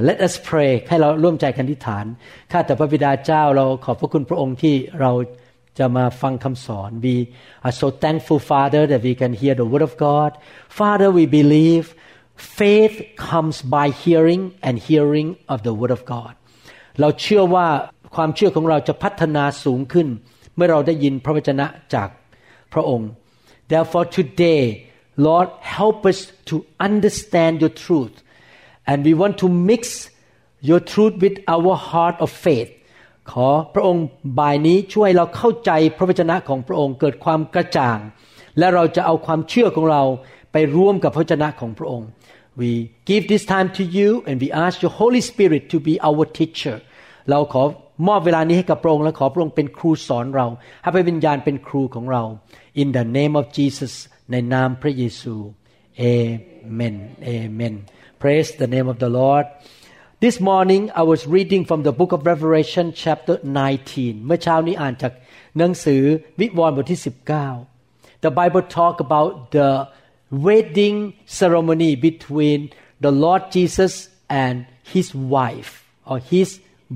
Let us pray ให้เราร่วมใจกันอธิฐาน ข้าแต่พระบิดาเจ้าเราขอบพระคุณพระองค์ที่เราจะมาฟังคำสอน We are so thankful Father that we can hear the word of God Father we believe faith comes by hearing and hearing of the word of God เราเชื่อว่าความเชื่อของเราจะพัฒนาสูงขึ้น เมื่อเราได้ยินพระวจนะจากพระองค์ Therefore today Lord help us to understand your truth and we want to mix your truth with our heart of faith ขอพระองค์บ่ายนี้ช่วยเราเข้าใจพระวจนะของพระองค์เกิดความกระจ่าง และเราจะเอาความเชื่อของเราไปร่วมกับพระวจนะของพระองค์ we give this time to you and we ask your Holy Spirit to be our teacher เราขอมอบเวลานี้ให้กับพระองค์และขอพระองค์เป็นครูสอนเรา ให้พระวิญญาณเป็นครูของเรา in the name of Jesus ในนามพระเยซู Amen Amen Praise the name of the Lord This morning I was reading from the book of Revelation chapter 19 เมื่อเช้านี้อ่านจากหนังสือวิวรณ์บทที่ 19 The Bible talk about the wedding ceremony between the Lord Jesus and his wife or his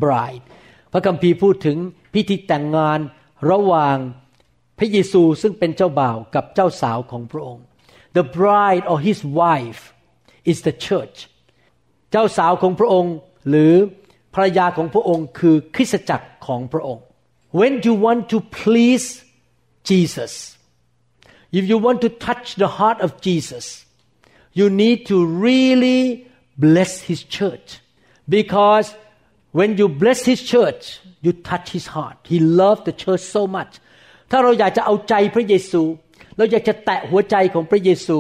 bride พระคัมภีร์พูดถึงพิธีแต่งงานระหว่างพระเยซูซึ่งเป็นเจ้าบ่าวกับเจ้าสาวของพระองค์ The bride or his wife is the church เจ้าสาวของพระองค์ หรือภรรยาของพระองค์คือคริสตจักรของพระองค์ When you want to please Jesus if you want to touch the heart of Jesus you need to really bless his church because when you bless his church you touch his heart he loved the church so much ถ้าเราอยากจะเอาใจพระเยซู เราอยากจะแตะหัวใจของพระเยซู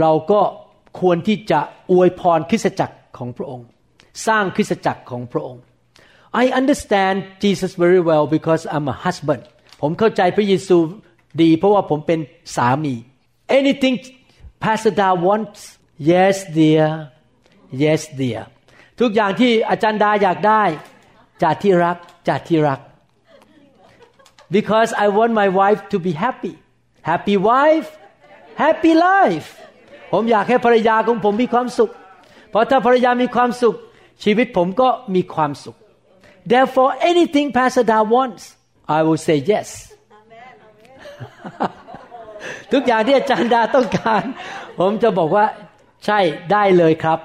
เราก็ ควรที่จะอวยพรคริสตจักรของพระองค์ สร้างคริสตจักรของพระองค์ I understand Jesus very well because I'm a husband ผมเข้าใจพระเยซูดีเพราะว่าผมเป็นสามี Anything Pastor Da wants yes dear yes dear ทุกอย่างที่อาจารย์ดาอยากได้จากที่รักจากที่รัก because I want my wife to be happy happy wife happy life ผมอยากให้ภรรยาของผมมีความสุข เพราะถ้าภรรยามีความสุข ชีวิตผมก็มีความสุข therefore anything Pastor Da wants I will say yes ทุกอย่างที่อาจารย์ดาต้องการ ผมจะบอกว่าใช่ได้เลยครับ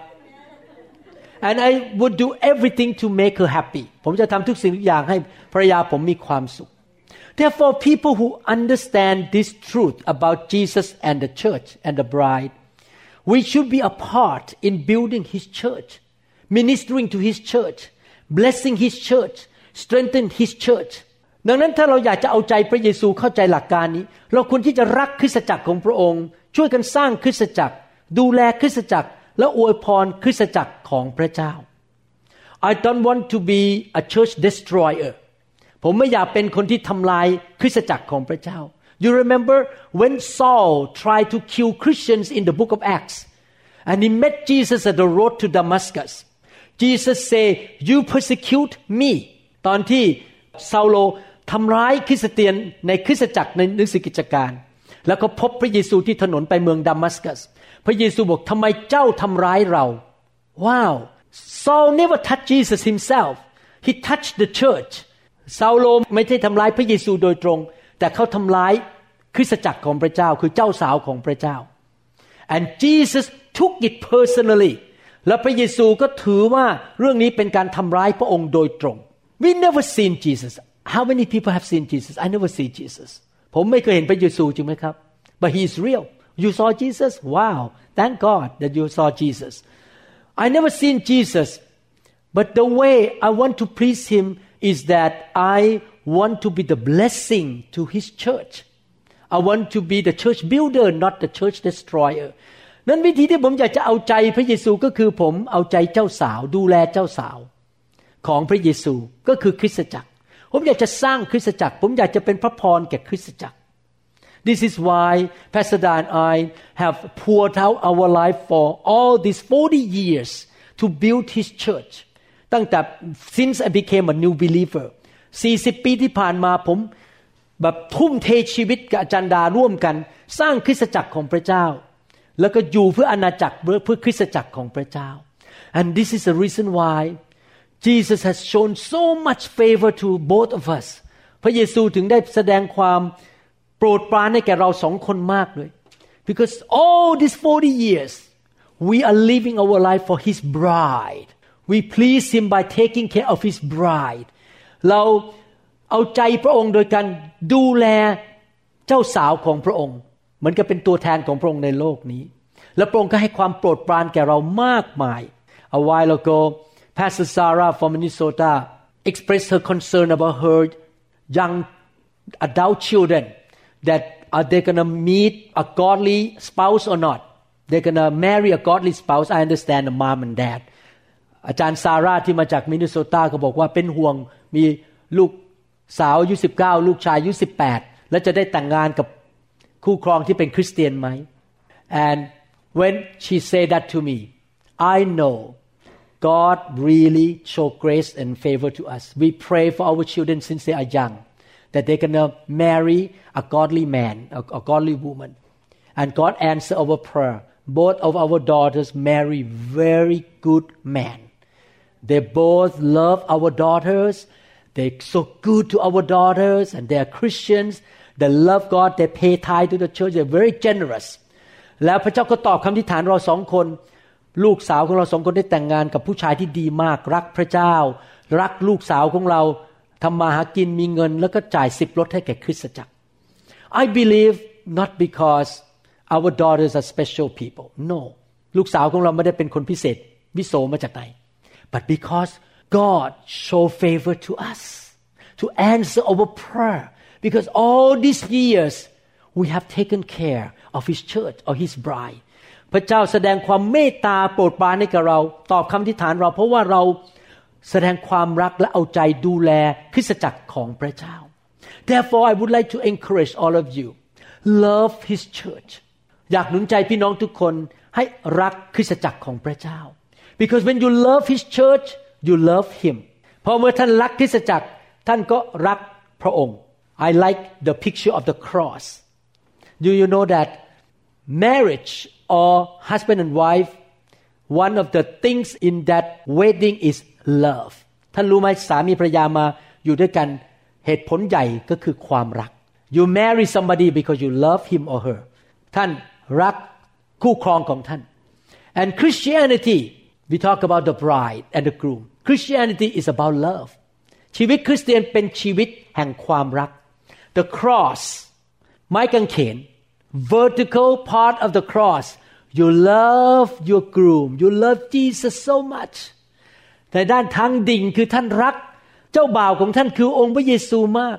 and I would do everything to make her happy ผมจะทำทุกสิ่งทุกอย่างให้ภรรยาผมมีความสุข Therefore people who understand this truth about Jesus and the church and the bride we should be a part in building his church ministering to his church blessing his church strengthen his church ดังนั้นถ้าเราอยากจะเอาใจพระเยซูเข้าใจหลักการนี้ เราควรที่จะรักคริสตจักรของพระองค์ ช่วยกันสร้างคริสตจักร ดูแลคริสตจักร และอวยพรคริสตจักรของพระเจ้า I don't want to be a church destroyer ผมไม่อยากเป็นคนที่ทำลายคริสตจักรของพระเจ้า You remember when Saul tried to kill Christians in the book of Acts and he met Jesus at the road to Damascus Jesus say you persecute me ตอนที่ซาโลทำร้ายคริสเตียนในคริสตจักรในหนังสือกิจการ แล้วก็พบพระเยซูที่ถนนไปเมืองดามัสกัส พระเยซูบอกทำไมเจ้าทำร้ายเรา ว้าว Saul never touched Jesus himself he touched the church ซาโลไม่ใช่ทำร้ายพระเยซูโดยตรง แต่เขาทำร้ายคริสตจักรของพระเจ้าคือเจ้าสาวของพระเจ้า and Jesus took it personally และพระเยซูก็ถือว่าเรื่องนี้เป็นการทำร้ายพระองค์โดยตรง we never seen Jesus how many people have seen Jesus I never see Jesus ผมไม่เคยเห็นพระเยซูจริงไหมครับ but he is real you saw Jesus wow thank God that you saw Jesus I never seen Jesus but the way I want to please him is that I want to be the blessing to his church. I want to be the church builder, not the church destroyer. นั้นวิธีที่ผมอยากจะเอาใจพระเยซูก็คือผมเอาใจเจ้าสาวดูแลเจ้าสาว This is why Pastor Da and I have poured out our life for all these 40 years to build his church. Since I became a new believer, 40ปีที่ผ่านมาผมแบบทุ่มเทชีวิตกับอาจารย์ดาร่วมกัน สร้างคริสตจักรของพระเจ้า แล้วก็อยู่เพื่ออาณาจักรเพื่อคริสตจักรของพระเจ้า and this is the reason why Jesus has shown so much favor to both of us พระเยซูถึงได้แสดงความโปรดปรานให้แก่เราสองคนมากเลย because all these 40 years we are living our life for His bride we please Him by taking care of His bride เราเอาใจพระองค์โดยการดูแลเจ้าสาวของพระองค์ เหมือนกับเป็นตัวแทนของพระองค์ในโลกนี้ และพระองค์ก็ให้ความโปรดปรานแก่เรามากมาย A while ago Pastor Sarah from Minnesota expressed her concern about her young adult children that are they gonna meet a godly spouse or not they're gonna marry a godly spouse I understand the mom and dad อาจารย์ซาร่าที่มาจากมินนิโซตาก็บอกว่าเป็นห่วง มีลูกสาวอายุสิบเก้าลูกชายอายุสิบแปดแล้วจะได้แต่งงานกับคู่ครองที่เป็นคริสเตียนไหม and when she said that to me I know God really show grace and favor to us we pray for our children since they are young that they're gonna marry a godly man a, a godly woman and God answer our prayer both of our daughters marry very good men they both love our daughters they're so good to our daughters and they're Christians they love God they pay tithe to the church they're very generous แล้วพระเจ้าก็ตอบคำทิฐานเราสองคน ลูกสาวของเราสองคนได้แต่งงานกับผู้ชายที่ดีมาก รักพระเจ้า รักลูกสาวของเราทำมาหากินมีเงิน แล้วก็จ่ายสิบรถให้แก่คริสตจักร I believe not because our daughters are special people no ลูกสาวของเราไม่ได้เป็นคนพิเศษ วิโสมาจากไหน but because God show favor to us to answer our prayer because all these years we have taken care of His church or His bride พระเจ้าแสดงความเมตตาโปรดปรานให้กับเรา ตอบคำทิฐานเรา เพราะว่าเราแสดงความรักและเอาใจดูแลคริสตจักรของพระเจ้า Therefore I would like to encourage all of you love His church อยากหนุนใจพี่น้องทุกคนให้รักคริสตจักรของพระเจ้า because when you love His church you love Him พอเมื่อท่านรักคริสตจักรท่านก็รักพระองค์ I like the picture of the cross do you know that marriage or husband and wife one of the things in that wedding is love ท่านรู้ไหมสามีภรรยามาอยู่ด้วยกันเหตุผลใหญ่ก็คือความรัก you marry somebody because you love him or her ท่านรักคู่ครองของท่าน and Christianity we talk about the bride and the groom Christianity is about love ชีวิตคริสเตียนเป็นชีวิตแห่งความรัก the cross ไม้กางเขน vertical part of the cross you love your groom you love Jesus so much แต่ด้านทางดิ่งคือท่านรัก เจ้าบ่าวของท่านคือองค์พระเยซูมาก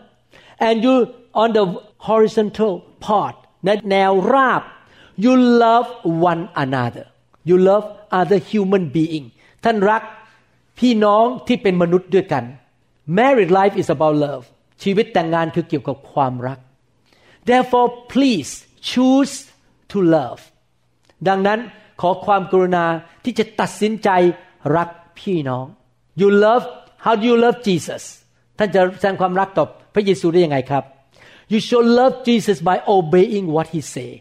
and you on the horizontal part ในแนวราบ you love one another you love other human being ท่านรัก พี่น้องที่เป็นมนุษย์ด้วยกัน married life is about love ชีวิตแต่งงานคือเกี่ยวกับความรัก therefore please choose to love ดังนั้นขอความกรุณาที่จะตัดสินใจรักพี่น้อง you love how do you love Jesus ท่านจะแสดงความรักต่อพระเยซูได้ยังไงครับ you should love Jesus by obeying what he say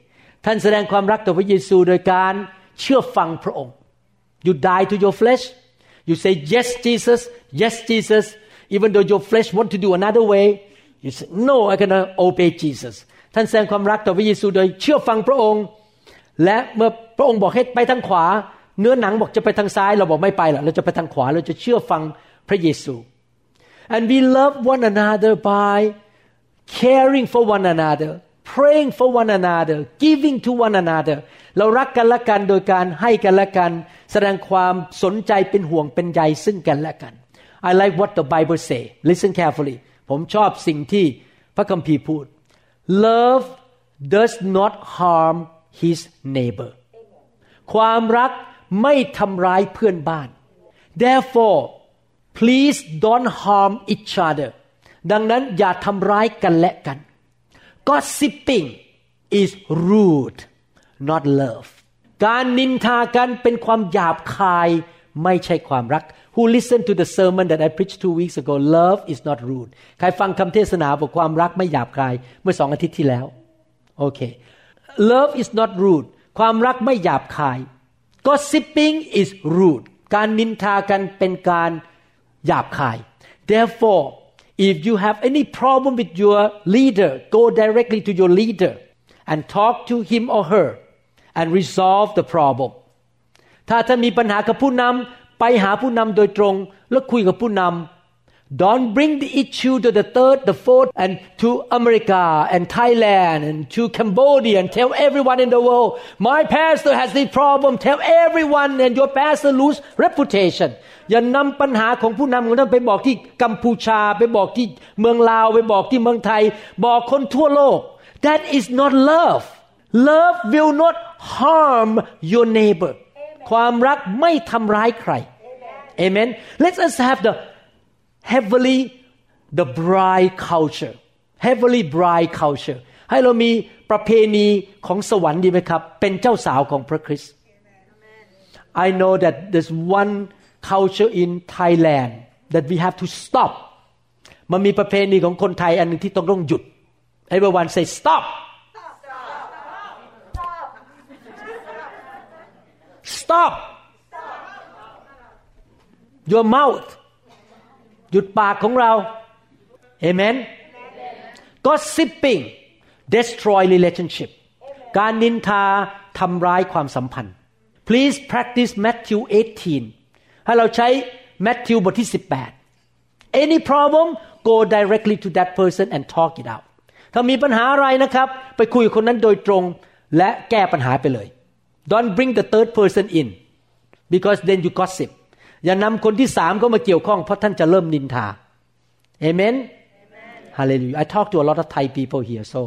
ท่านแสดงความรักต่อพระเยซูโดยการเชื่อฟังพระองค์ you die to your flesh you say yes Jesus yes Jesus even though your flesh want to do another way you say no I gonna obey Jesus ท่านแสดงความรักต่อพระเยซูโดยเชื่อฟังพระองค์ และเมื่อพระองค์บอกให้ไปทางขวา เนื้อหนังบอกจะไปทางซ้าย เราบอกไม่ไปหรอกเราจะไปทางขวา เราจะเชื่อฟังพระเยซู and we love one another by caring for one another Praying for one another giving to one another เรารักกันและกันโดยการให้กันและกัน แสดงความสนใจเป็นห่วงเป็นใยซึ่งกันและกัน I like what the Bible say listen carefully ผมชอบสิ่งที่พระคัมภีร์พูด love does not harm his neighbor ความรักไม่ทำร้ายเพื่อนบ้าน therefore please don't harm each other ดังนั้นอย่าทำร้ายกันและกัน gossiping is rude not love การนินทากันเป็นความหยาบคายไม่ใช่ความรัก Who listened to the sermon that I preached two weeks ago love is not rude ใครฟังคำเทศนาบอกความรักไม่หยาบคายเมื่อสองอาทิตย์ที่แล้วโอเค love is not rude ความรักไม่หยาบคาย gossiping is rude การนินทากันเป็นการหยาบคาย therefore if you have any problem with your leader go directly to your leader and talk to him or her and resolve the problem ถ้าท่านมีปัญหากับผู้นำไปหาผู้นำโดยตรง แล้วคุยกับผู้นำ Don't bring the issue to the third, the fourth, and to America and Thailand and to Cambodia and tell everyone in the world, my pastor has this problem. Tell everyone and your pastor lose reputation. อย่านำปัญหาของผู้นำของท่านไปบอกที่กัมพูชา ไปบอกที่เมืองลาว ไปบอกที่เมืองไทย บอกคนทั่วโลก That is not love. Love will not harm your neighbor. ความรักไม่ทำร้ายใคร Amen. Let us have the heavily the bride culture heavily bride culture ให้เรามีประเพณีของสวรรค์ดีไหมครับ เป็นเจ้าสาวของพระคริสต์ I know that there's one culture in Thailand that we have to stop มันมีประเพณีของคนไทยอันหนึ่งที่ต้องต้องหยุด Everyone say stop stop your mouth หยุดปากของเรา Amen gossiping destroy relationship การนินทาทำร้ายความสัมพันธ์ please practice Matthew 18 ให้เราใช้ Matthew บทที่ 18 any problem go directly to that person and talk it out ถ้ามีปัญหาอะไรนะครับ ไปคุยกับคนนั้นโดยตรงและแก้ปัญหาไปเลย don't bring the third person in because then you gossip อย่านำคนที่สามเข้ามาเกี่ยวข้องเพราะท่านจะเริ่มนินทา Amen Hallelujah I talk to a lot of Thai people here so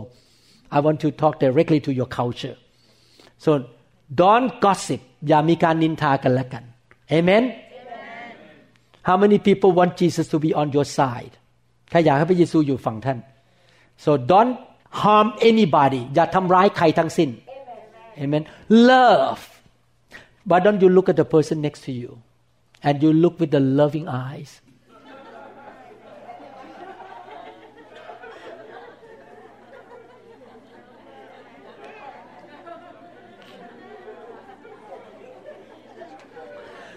I want to talk directly to your culture so don't gossip อย่ามีการนินทากันและกัน Amen How many people want Jesus to be on your side ใครอยากให้พระเยซูอยู่ฝั่งท่าน so don't harm anybody อย่าทำร้ายใครทั้งสิ้น Amen love why don't you look at the person next to you and you look with the loving eyes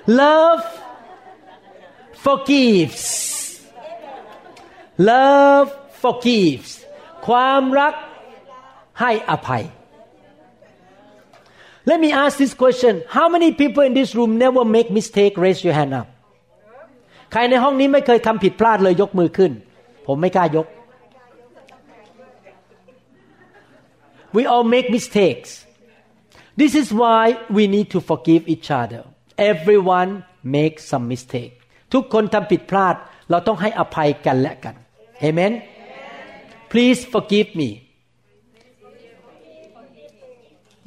love forgives love forgives ความรักให้อภัย Let me ask this question How many people in this room never make mistake raise your hand up ใครในห้องนี้ไม่เคยทำผิดพลาดเลยยกมือขึ้น ผมไม่กล้ายก We all make mistakes This is why we need to forgive each other Everyone make some mistake ทุกคนทำผิดพลาด เราต้องให้อภัยกันและกัน Amen Please forgive me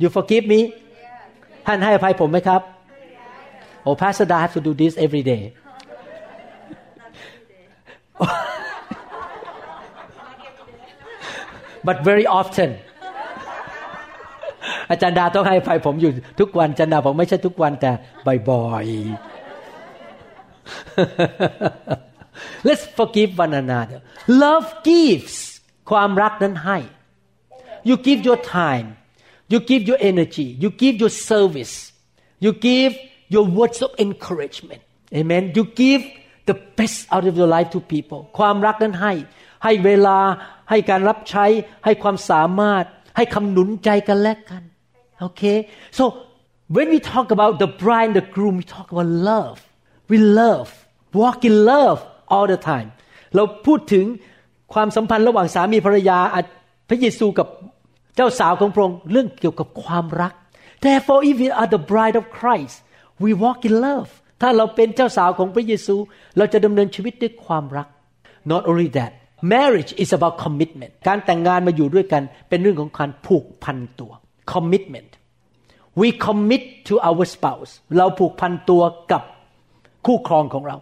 You forgive me ท่านให้อภัยผมไหมครับ Oh Pastor I have to do this every day but very often อาจารย์ดาต้องให้อภัยผมอยู่ทุกวันอาจารย์ดาผมไม่ใช่ทุกวันแต่บ่อยๆ Let's forgive one another Love gives ความรักนั้นให้ You give your time you give your energy you give your service you give your words of encouragement amen you give the best out of your life to people ความรักนั้นให้ ให้เวลาให้การรับใช้ ให้ความสามารถ ให้คำหนุนใจกันและกัน okay so when we talk about the bride and the groom we talk about love we love walk in love all the time เราพูดถึงความสัมพันธ์ระหว่างสามีภรรยาพระเยซูกับเ จ้าสาวของพระองค์เรื่องเกี่ยวกับความรัก therefore if we are the bride of Christ we walk in love ถ้าเราเป็นเจ้าสาวของพระเยซู เราจะดำเนินชีวิตด้วยความรัก not only that marriage is about commitment การแต่งงานมาอยู่ด้วยกันเป็นเรื่องของการผูกพันตัว commitment we commit to our spouse เราผูกพันตัวกับคู่ครองของเรา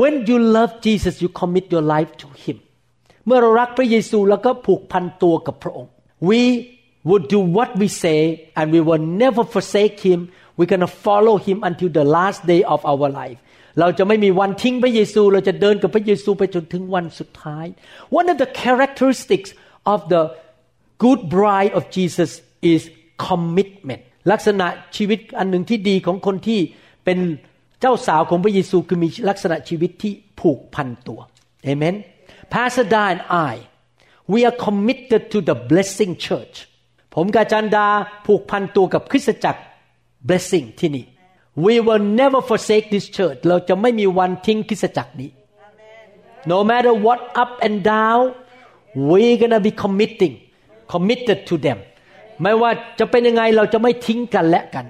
when you love Jesus you commit your life to him เมื่อเรารักพระเยซูแล้วก็ผูกพันตัวกับพระองค์ we would do what we say and we will never forsake him we're gonna follow him until the last day of our life เราจะไม่มีวันทิ้งพระเยซู เราจะเดินกับพระเยซูไปจนถึงวันสุดท้าย one of the characteristics of the good bride of Jesus is commitment ลักษณะชีวิตอันหนึ่งที่ดีของคนที่เป็นเจ้าสาวของพระเยซูคือมีลักษณะชีวิตที่ผูกพันตัวเอเมน Pastor Da and I we are committed to the blessing church ผมกับจันดาผูกพันตัวกับคริสตจักร blessing ที่นี่ we will never forsake this church เราจะไม่มีวันทิ้งคริสตจักรนี้ no matter what up and down we're gonna be committing committed to them ไม่ว่าจะเป็นยังไงเราจะไม่ทิ้งกันและกัน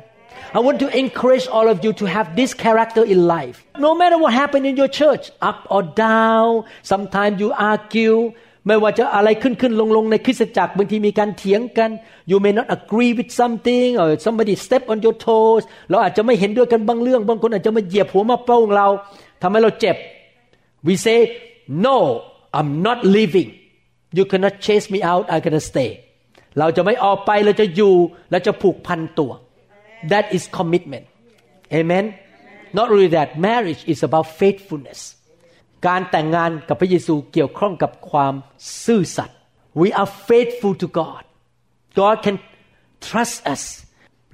I want to encourage all of you to have this character in life no matter what happened in your church up or down sometimes you argue ไม่ว่าจะอะไรขึ้นขึ้นลงลงในคริสตจักรบางทีมีการเถียงกัน you may not agree with something or somebody step on your toes เราอาจจะไม่เห็นด้วยกันบางเรื่อง บางคนอาจจะมาเหยียบหัวมาเป้งเราทำให้เราเจ็บ we say no I'm not leaving you cannot chase me out I'm gonna stay เราจะไม่ออกไปเราจะอยู่เราจะผูกพันตัว that is commitment amen not only that marriage is about faithfulness การแต่งงานกับพระเยซูเกี่ยวข้องกับความซื่อสัตย์ we are faithful to God God can trust us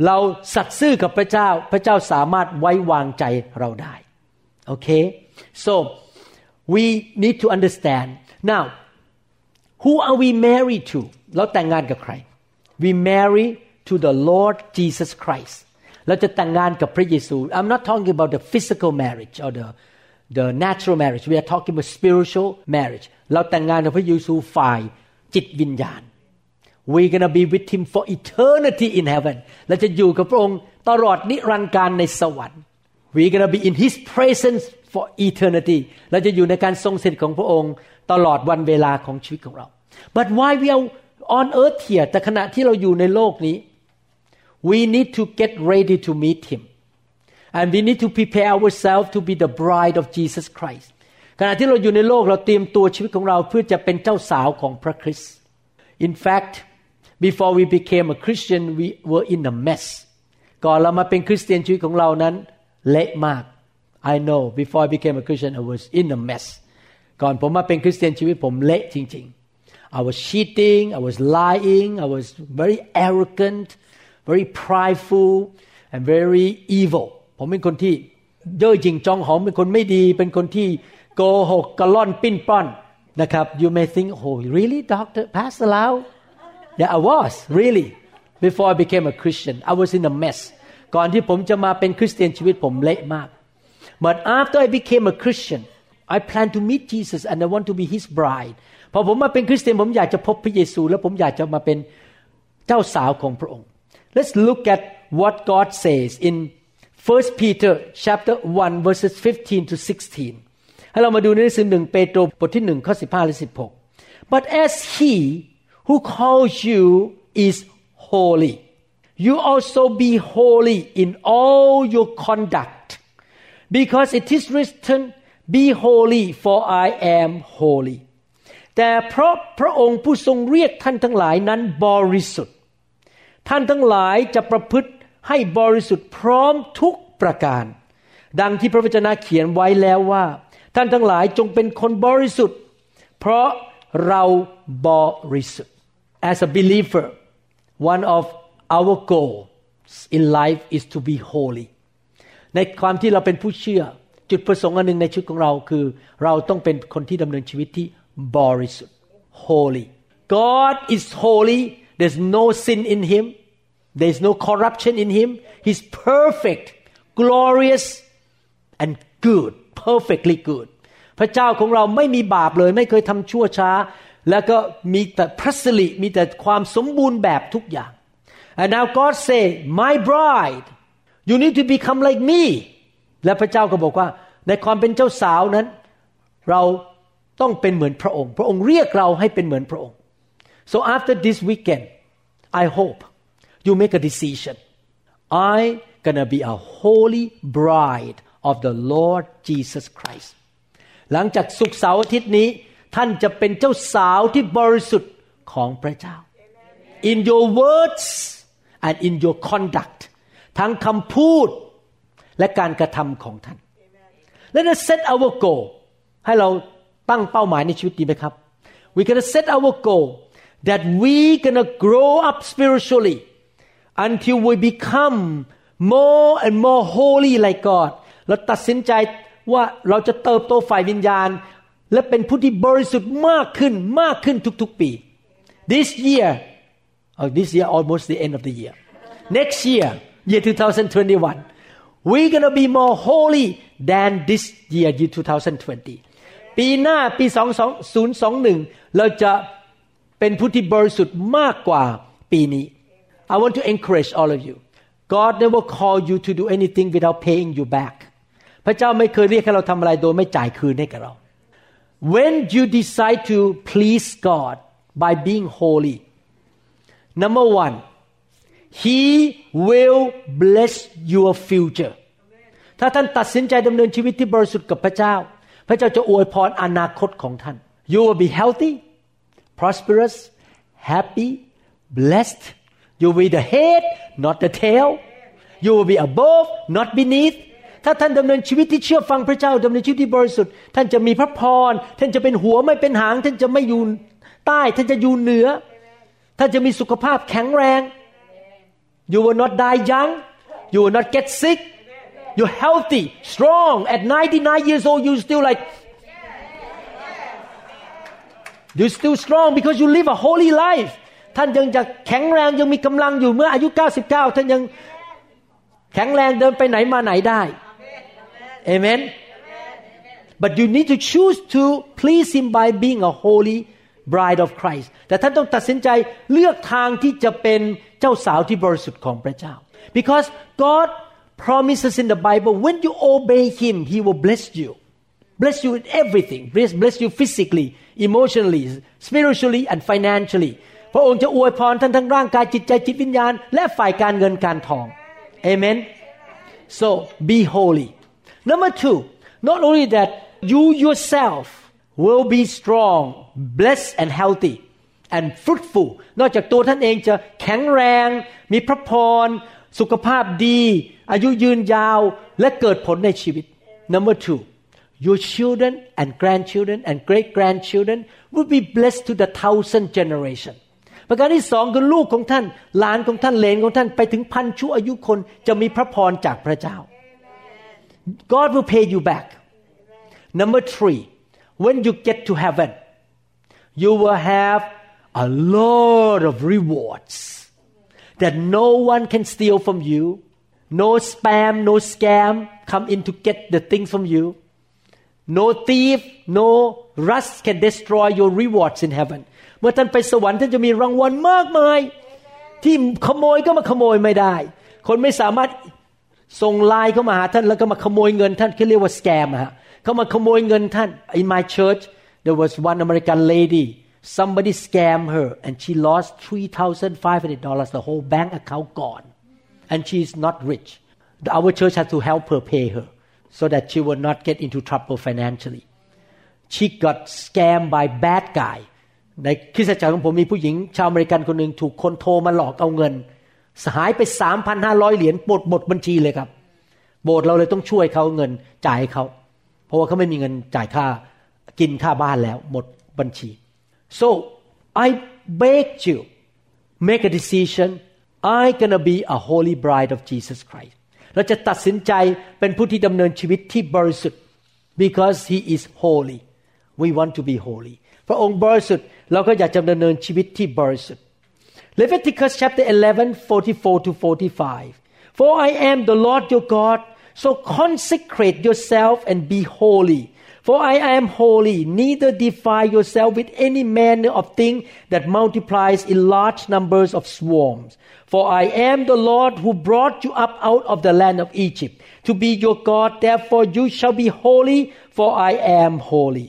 เราสัตย์ซื่อกับพระเจ้า พระเจ้าสามารถไว้วางใจเราได้ โอเค so we need to understand now who are we married to เราแต่งงานกับใคร we marry to the Lord Jesus Christ เราจะแต่งงานกับพระเยซู I'm not talking about the physical marriage or the the natural marriage we are talking about spiritual marriage เราแต่งงานกับพระเยซูฝ่ายจิตวิญญาณ we're gonna be with him for eternity in heaven เราจะอยู่กับพระองค์ตลอดนิรันดร์การในสวรรค์ we're gonna be in his presence for eternity เราจะอยู่ในการทรงสถิตของพระองค์ตลอดวันเวลาของชีวิตของเรา but why we are on earth here แต่ขณะที่เราอยู่ในโลกนี้ we need to get ready to meet him and we need to prepare ourselves to be the bride of Jesus Christ ขณะที่เราอยู่ในโลกเราเตรียมตัวชีวิตของเราเพื่อจะเป็นเจ้าสาวของพระคริสต์ in fact before we became a Christian we were in a mess ก่อนเรามาเป็นคริสเตียนชีวิตของเรานั้นเละมาก I know before I became a Christian I was in a mess ก่อนผมมาเป็นคริสเตียนชีวิตผมเละจริงๆ I was cheating I was lying I was very arrogant very prideful and very evil ผมเป็นคนที่เย่อหยิ่งจองหองเป็นคนไม่ดี เป็นคนที่โกหกกระล่อนปิ้นป้อนนะครับ you may think oh really doctor pastor Lau yeah I was really before I became a Christian I was in a mess ก่อนที่ผมจะมาเป็นคริสเตียนชีวิตผมเละมาก but after I became a Christian I plan to meet Jesus and I want to be His bride พอผมมาเป็นคริสเตียนผมอยากจะพบพระเยซู แล้วผมอยากจะมาเป็นเจ้าสาวของพระองค์ let's look at what God says in 1 Peter chapter 1 verses 15 to 16 ให้เรามาดูในหนังสือหนึ่งเปโตรบทที่หนึ่งข้อ15และ16 but as he who calls you is holy you also be holy in all your conduct because it is written be holy for I am holy แต่เพราะพระองค์ผู้ทรงเรียกท่านทั้งหลายนั้นบริสุทธิ์ ท่านทั้งหลายจะประพฤติ ให้บริสุทธิ์พร้อมทุกประการ ดังที่พระวจนะเขียนไว้แล้วว่า ท่านทั้งหลายจงเป็นคนบริสุทธิ์ เพราะเราบริสุทธิ์ as a believer one of our goals in life is to be holy ในความที่เราเป็นผู้เชื่อ จุดประสงค์อันหนึ่งในชีวิตของเราคือ เราต้องเป็นคนที่ดำเนินชีวิตที่บริสุทธิ์ holy God is holy there's no sin in him there's no corruption in him he's perfect glorious and good perfectly good พระเจ้าของเราไม่มีบาปเลย ไม่เคยทำชั่วช้า แล้วก็มีแต่พระสิริมีแต่ความสมบูรณ์แบบทุกอย่าง and now God say my bride you need to become like me และพระเจ้าก็บอกว่า ในความเป็นเจ้าสาวนั้น เราต้องเป็นเหมือนพระองค์ พระองค์เรียกเราให้เป็นเหมือนพระองค์ so after this weekend I hope you make a decision I gonna be a holy bride of the Lord Jesus Christ หลังจากสุกเสาร์อาทิตย์นี้ ท่านจะเป็นเจ้าสาวที่บริสุทธิ์ของพระเจ้า in your words and in your conduct ทั้งคำพูดและการกระทำของท่าน Let us set our goal ให้เราตั้งเป้าหมายในชีวิตดีไหมครับ We gonna set our goal that we gonna grow up spiritually until we become more and more holy like God เราตัดสินใจว่าเราจะเติบโตฝ่ายวิญญาณ และเป็นผู้ที่บริสุทธิ์มากขึ้นมากขึ้นทุกๆปี This year oh this year almost the end of the year next year year 2021 we're gonna be more holy than this year year 2020 ปีหน้าปี 2021 เราจะเป็นผู้ที่บริสุทธิ์มากกว่าปีนี้ I want to encourage all of you God never called you to do anything without paying you back พระเจ้าไม่เคยเรียกให้เราทำอะไรโดยไม่จ่ายคืนให้กับเรา When you decide to please God by being holy number one He will bless your future ถ้าท่านตัดสินใจดำเนินชีวิตที่บริสุทธิ์กับพระเจ้า พระเจ้าจะอวยพรอนาคตของท่าน You will be healthy prosperous happy blessed you will be the head not the tail you will be above not beneath ถ้าท่านดำเนินชีวิตที่เชื่อฟังพระเจ้าดำเนินชีวิตที่บริสุทธิ์ท่านจะมีพระพร ท่านจะเป็นหัวไม่เป็นหาง ท่านจะไม่อยู่ใต้ ท่านจะอยู่เหนือ ท่านจะมีสุขภาพแข็งแรง you will not die young you will not get sick you're healthy strong at 99 years old you still like you still strong because you live a holy life ท่านยังจะแข็งแรงยังมีกำลังอยู่เมื่ออายุ 99 ท่านยังแข็งแรงเดินไปไหนมาไหนได้ Amen but you need to choose to please him by being a holy bride of Christ แต่ท่านต้องตัดสินใจเลือกทางที่จะเป็นเจ้าสาวที่บริสุทธิ์ของพระเจ้า because God promises in the Bible when you obey him he will bless you bless you in everything bless bless you physically emotionally spiritually and financially พระองค์จะอวยพรท่านทั้งร่างกายจิตใจจิตวิญญาณ และฝ่ายการเงินการทอง Amen so be holy number two not only that you yourself will be strong blessed and healthy and fruitful นอกจากตัวท่านเองจะแข็งแรง มีพระพร สุขภาพดี อายุยืนยาว และเกิดผลในชีวิต number two your children and grandchildren and great grandchildren will be blessed to the thousand generation ประการที่สองคือลูกของท่านหลานของท่านเลนของท่านไปถึงพันชั่วอายุคนจะมีพระพรจากพระเจ้า God will pay you back number three when you get to heaven you will have a lot of rewards that no one can steal from you no spam no scam come in to get the thing from you no thief no rust can destroy your rewards in heaven เมื่อท่านไปสวรรค์ท่านจะมีรางวัลมากมาย ที่ขโมยก็มาขโมยไม่ได้ คนไม่สามารถส่งไลน์เข้ามาหาท่านแล้วก็มาขโมยเงินท่านเขาเรียกว่าสแกมฮะเขามาขโมยเงินท่าน in my church there was one American lady somebody scammed her and she lost three thousand five hundred dollars the whole bank account gone and she is not rich our church had to help her pay her So that she will not get into trouble financially she got scammed by bad guy ในคริสตจักรของผมมีผู้หญิงชาวอเมริกันคนหนึ่งถูกคนโทรมาหลอกเอาเงินหายไปสามพันห้าร้อยเหรียญหมดหมดบัญชีเลยครับ โบสถ์เราเลยต้องช่วยเขาเงินจ่ายเขา เพราะว่าเขาไม่มีเงินจ่ายค่ากินค่าบ้านแล้วหมดบัญชี so I beg you make a decision I gonna be a holy bride of Jesus Christ เราจะตัดสินใจเป็นผู้ที่ดำเนินชีวิตที่บริสุทธิ์ because he is holy we want to be holy พระองค์บริสุทธิ์เราก็อยากจะดำเนินชีวิตที่บริสุทธิ์ Leviticus chapter 11 44 to 45 For I am the Lord your God so consecrate yourself and be holy For I am holy neither defile yourself with any manner of thing that multiplies in large numbers of swarms For I am the Lord who brought you up out of the land of Egypt to be your God therefore you shall be holy for I am holy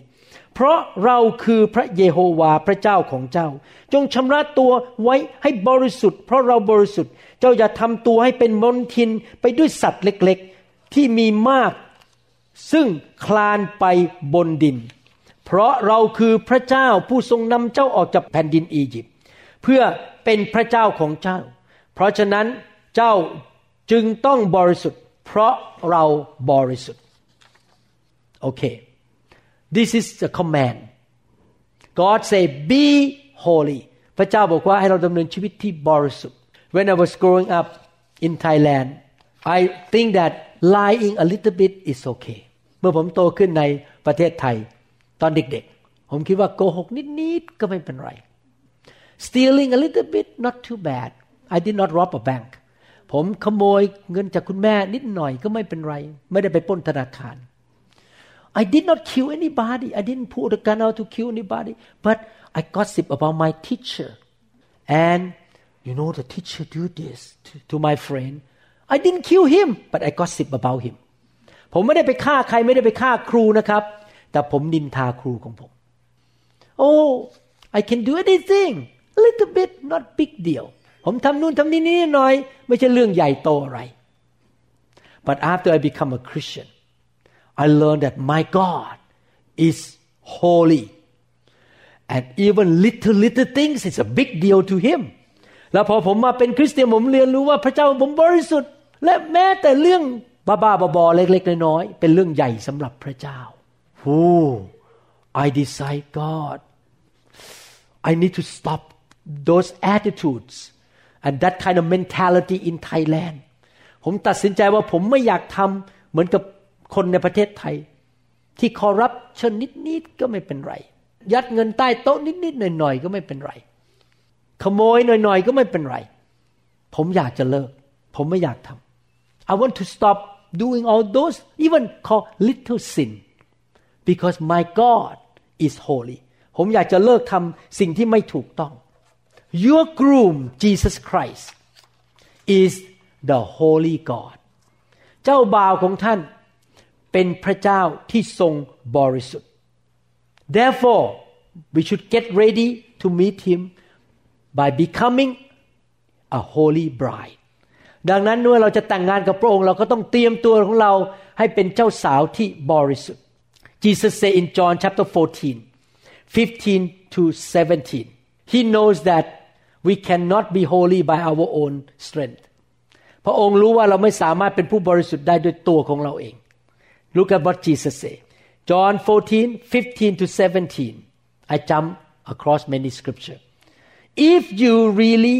เพราะเราคือพระเยโฮวาพระเจ้าของเจ้า จงชำระตัวไว้ให้บริสุทธิ์เพราะเราบริสุทธิ์ เจ้าอย่าทำตัวให้เป็นมลทินไปด้วยสัตว์เล็กๆ ที่มีมาก ซึ่งคลานไปบนดิน เพราะเราคือพระเจ้าผู้ทรงนำเจ้าออกจากแผ่นดินอียิปต์เพื่อเป็นพระเจ้าของเจ้า เพราะฉะนั้นเจ้าจึงต้องบริสุทธิ์ เพราะเราบริสุทธิ์โอเค this is the command God say be holy พระเจ้าบอกว่าให้เราดำเนินชีวิตที่บริสุทธิ์ when I was growing up in Thailand I think that lying a little bit is okay มื่อผมโตขึ้นในประเทศไทย ตอนเด็กๆ ผมคิดว่าโกหกนิดๆ ก็ไม่เป็นไร stealing a little bit not too bad I did not rob a bank ผมขโมยเงินจากคุณแม่นิดหน่อยก็ไม่เป็นไร ไม่ได้ไปปล้นธนาคาร I did not kill anybody I didn't pull the gun out to kill anybody but I gossip about my teacher and you know the teacher do this to, to my friend I didn't kill him but I gossip about him ผมไม่ได้ไปฆ่าใครไม่ได้ไปฆ่าครูนะครับ แต่ผมนินทาครูของผม Oh I can do anything a little bit not big deal ผมทำนู่นทำนี่นิดหน่อย ไม่ใช่เรื่องใหญ่โตอะไร but after I become a Christian I learned that my God is holy and even little little things is a big deal to him แล้วพอผมมาเป็นคริสเตียนผมเรียนรู้ว่าพระเจ้าผมบริสุทธิ์ และแม้แต่เรื่อง บ้าๆบอๆเล็กๆน้อยๆเป็นเรื่องใหญ่สำหรับพระเจ้า Oh I decide God I need to stop those attitudes and that kind of mentality in Thailand ผมตัดสินใจว่าผมไม่อยากทำเหมือนกับคนในประเทศไทย ที่คอรับชนนิดๆก็ไม่เป็นไร ยัดเงินใต้โต๊ะนิดๆหน่อยๆก็ไม่เป็นไร ขโมยหน่อยๆก็ไม่เป็นไร ผมอยากจะเลิก ผมไม่อยากทำ I want to stop doing all those even call little sin because my God is holy ผมอยากจะเลิกทำสิ่งที่ไม่ถูกต้อง Your groom Jesus Christ is the holy God เจ้าบ่าวของท่านเป็นพระเจ้าที่ทรงบริสุทธิ์ Therefore we should get ready to meet him by becoming a holy bride ดังนั้นเมื่อเราจะแต่งงานกับพระองค์เราก็ต้องเตรียมตัวของเราให้เป็นเจ้าสาวที่บริสุทธิ์ Jesus said in John chapter 14 15 to 17 he knows that we cannot be holy by our own strength พระองค์รู้ว่าเราไม่สามารถเป็นผู้บริสุทธิ์ได้ด้วยตัวของเราเอง Look at what Jesus said John 14 15 to 17 I jump across many scripture if you really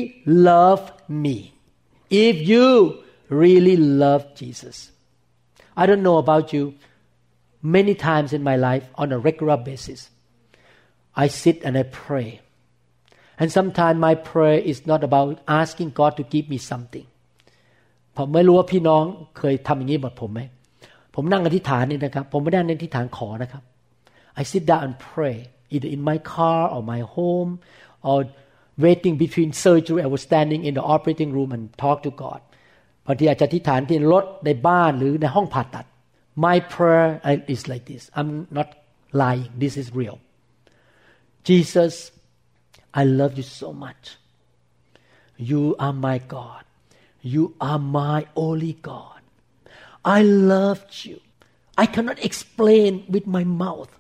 love me if you really love Jesus I don't know about you many times in my life on a regular basis I sit and I pray and sometimes my prayer is not about asking God to give me something ผมไม่รู้ว่าพี่น้องเคยทำอย่างนี้แบบผมไหม ผมนั่งอธิษฐานนี่นะครับ ผมไม่ได้นั่งอธิษฐานขอนะครับ I sit down and pray either in my car or my home or waiting between surgery I was standing in the operating room and talk to God บางทีอาจจะอธิษฐานที่รถในบ้านหรือในห้องผ่าตัด My prayer is like this I'm not lying this is real Jesus I love you so much you are my God you are my only God I loved you I cannot explain with my mouth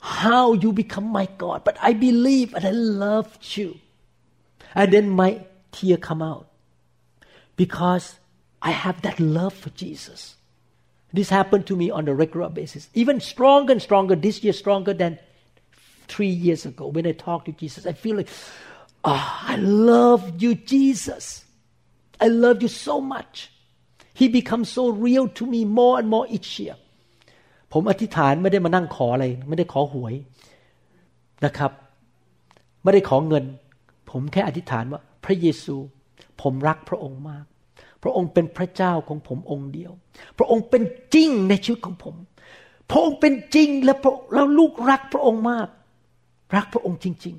how you become my God but I believe and I loved you and then my tear come out because I have that love for Jesus. This happened to me on a regular basis, even stronger and stronger this year, stronger than three years ago when I talked to Jesus. I feel like, oh, I love you, Jesus. I love you so much. He becomes so real to me more and more each year. ผมอธิษฐานไม่ได้มานั่งขออะไร ไม่ได้ขอหวยนะครับ ไม่ได้ขอเงิน ผมแค่อธิษฐานว่า พระเยซู ผมรักพระองค์มาก พระองค์เป็นพระเจ้าของผมองค์เดียว พระองค์เป็นจริงในชีวิตของผม พระองค์เป็นจริงและแล้วลูกรักพระองค์มาก รักพระองค์จริง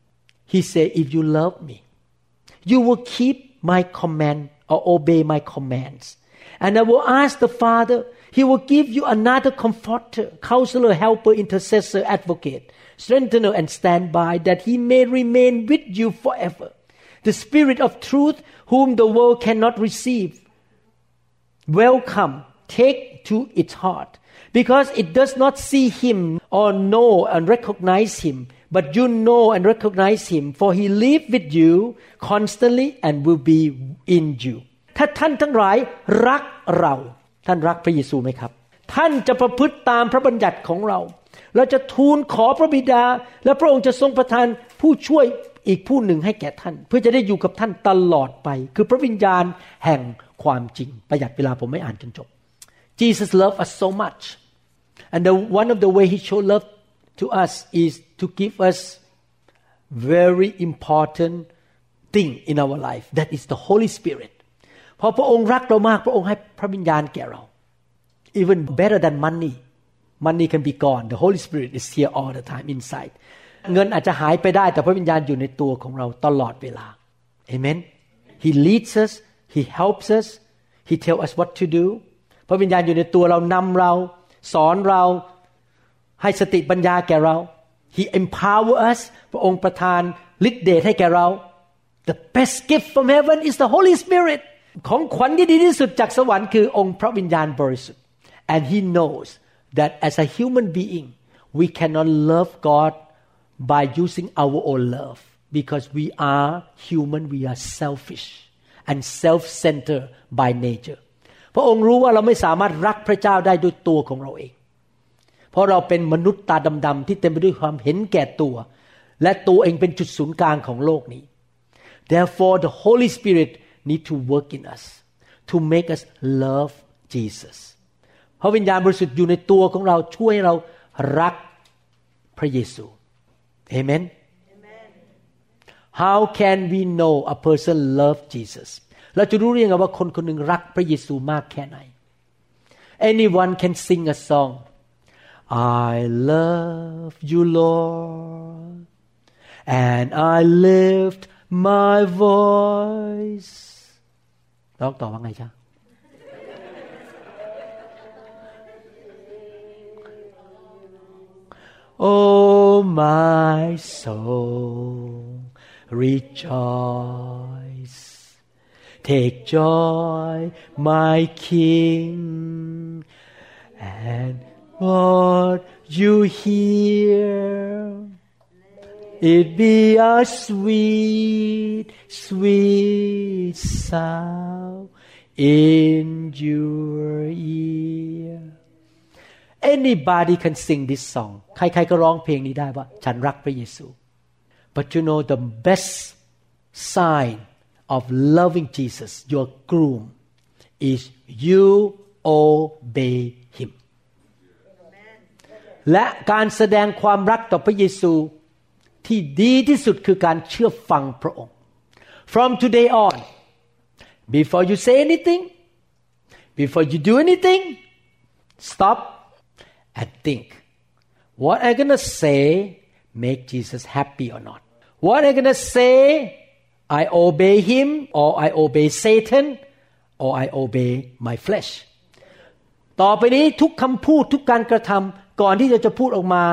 ๆ He said if you love me you will keep my command or obey my commands and I will ask the Father He will give you another comforter, counselor, helper, intercessor, advocate, strengthener, and standby that he may remain with you forever. The Spirit of truth, whom the world cannot receive. Welcome, take to its heart. because it does not see him or know and recognize him but you know and recognize him for he live with you constantly and will be in you ถ้าท่านทั้งหลายรักเรา ท่านรักพระเยซูไหมครับ ท่านจะประพฤติตามพระบัญญัติของเรา เราจะทูลขอพระบิดา และพระองค์จะทรงประทานผู้ช่วยอีกผู้หนึ่งให้แก่ท่าน เพื่อจะได้อยู่กับท่านตลอดไป คือพระวิญญาณแห่งความจริง ประหยัดเวลาผมไม่อ่านจนจบ Jesus loved us so much and the one of the way he showed love to us is to give us very important thing in our life that is the Holy Spirit พอพระองค์รักเรามากพระองค์ให้พระวิญญาณแก่เรา even better than money money can be gone the Holy Spirit is here all the time inside เงินอาจจะหายไปได้แต่พระวิญญาณอยู่ในตัวของเราตลอดเวลา Amen He leads us He helps us He tell us what to do พระวิญญาณอยู่ในตัวเรานำเรา สอนเราให้สติปัญญาแก่เรา He empower us พระองค์ประทานฤทธิ์เดชให้แก่เรา The best gift from heaven is the Holy Spirit ของขวัญที่ดีที่สุดจากสวรรค์คือองค์พระวิญญาณบริสุทธิ์ and He knows that as a human being we cannot love God by using our own love because we are human we are selfish and self-centered by nature พระองค์รู้ว่าเราไม่สามารถรักพระเจ้าได้ด้วยตัวของเราเอง เพราะเราเป็นมนุษย์ตาดำๆที่เต็มไปด้วยความเห็นแก่ตัว และตัวเองเป็นจุดศูนย์กลางของโลกนี้ therefore the Holy Spirit need to work in us to make us love Jesus พระวิญญาณบริสุทธิ์อยู่ในตัวของเราช่วยเรารักพระเยซู Amen How can we know a person love Jesus เราจะรู้ได้ยังไงว่าคนคนหนึ่งรักพระเยซูมากแค่ไหน Anyone can sing a song I love you Lord and I lift my voice ร้องต่อว่าไงจ๊ะ Oh my soul rejoice take joy my king and what you hear it be a sweet, sweet sound in your ear Anybody can sing this song ใครๆก็ร้องเพลงนี้ได้ว่า ฉันรักพระเยซู but you know the best sign of loving Jesus your groom is you obey him และการแสดงความรักต่อพระเยซูที่ดีที่สุดคือการเชื่อฟังพระองค์ from today on before you say anything before you do anything stop and think what I'm gonna say make Jesus happy or not what I'm gonna say I obey him or I obey Satan or I obey my flesh ต่อไปนี้ทุกคำพูดทุกการกระทำก่อนที่จะจะพูดออกมา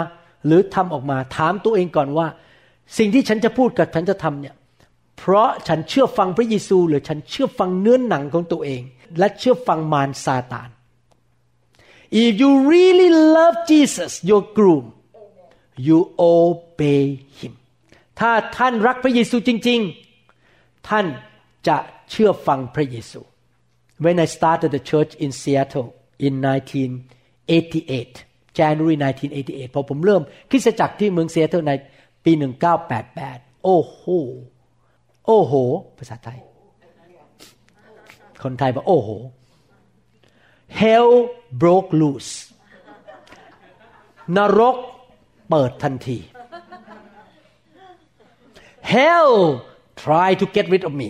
หรือทำออกมา ถามตัวเองก่อนว่า สิ่งที่ฉันจะพูดกับฉันจะทำเนี่ยเพราะฉันเชื่อฟังพระเยซู หรือฉันเชื่อฟังเนื้อนหนังของตัวเอง และเชื่อฟังมารซาตาน if you really love Jesus your groom you obey him ถ้าท่านรักพระเยซูจริง ๆ ท่านจะเชื่อฟังพระเยซู when I started the church in Seattle in 1988 January 1988 พอผมเริ่มคริสตจักรที่เมืองเซียเทิลในปี 1988 โอ้โห โอ้โห ภาษาไทย คนไทยบอกโอ้โห hell broke loose. นรกเปิดทันที. Hell try to get rid of me.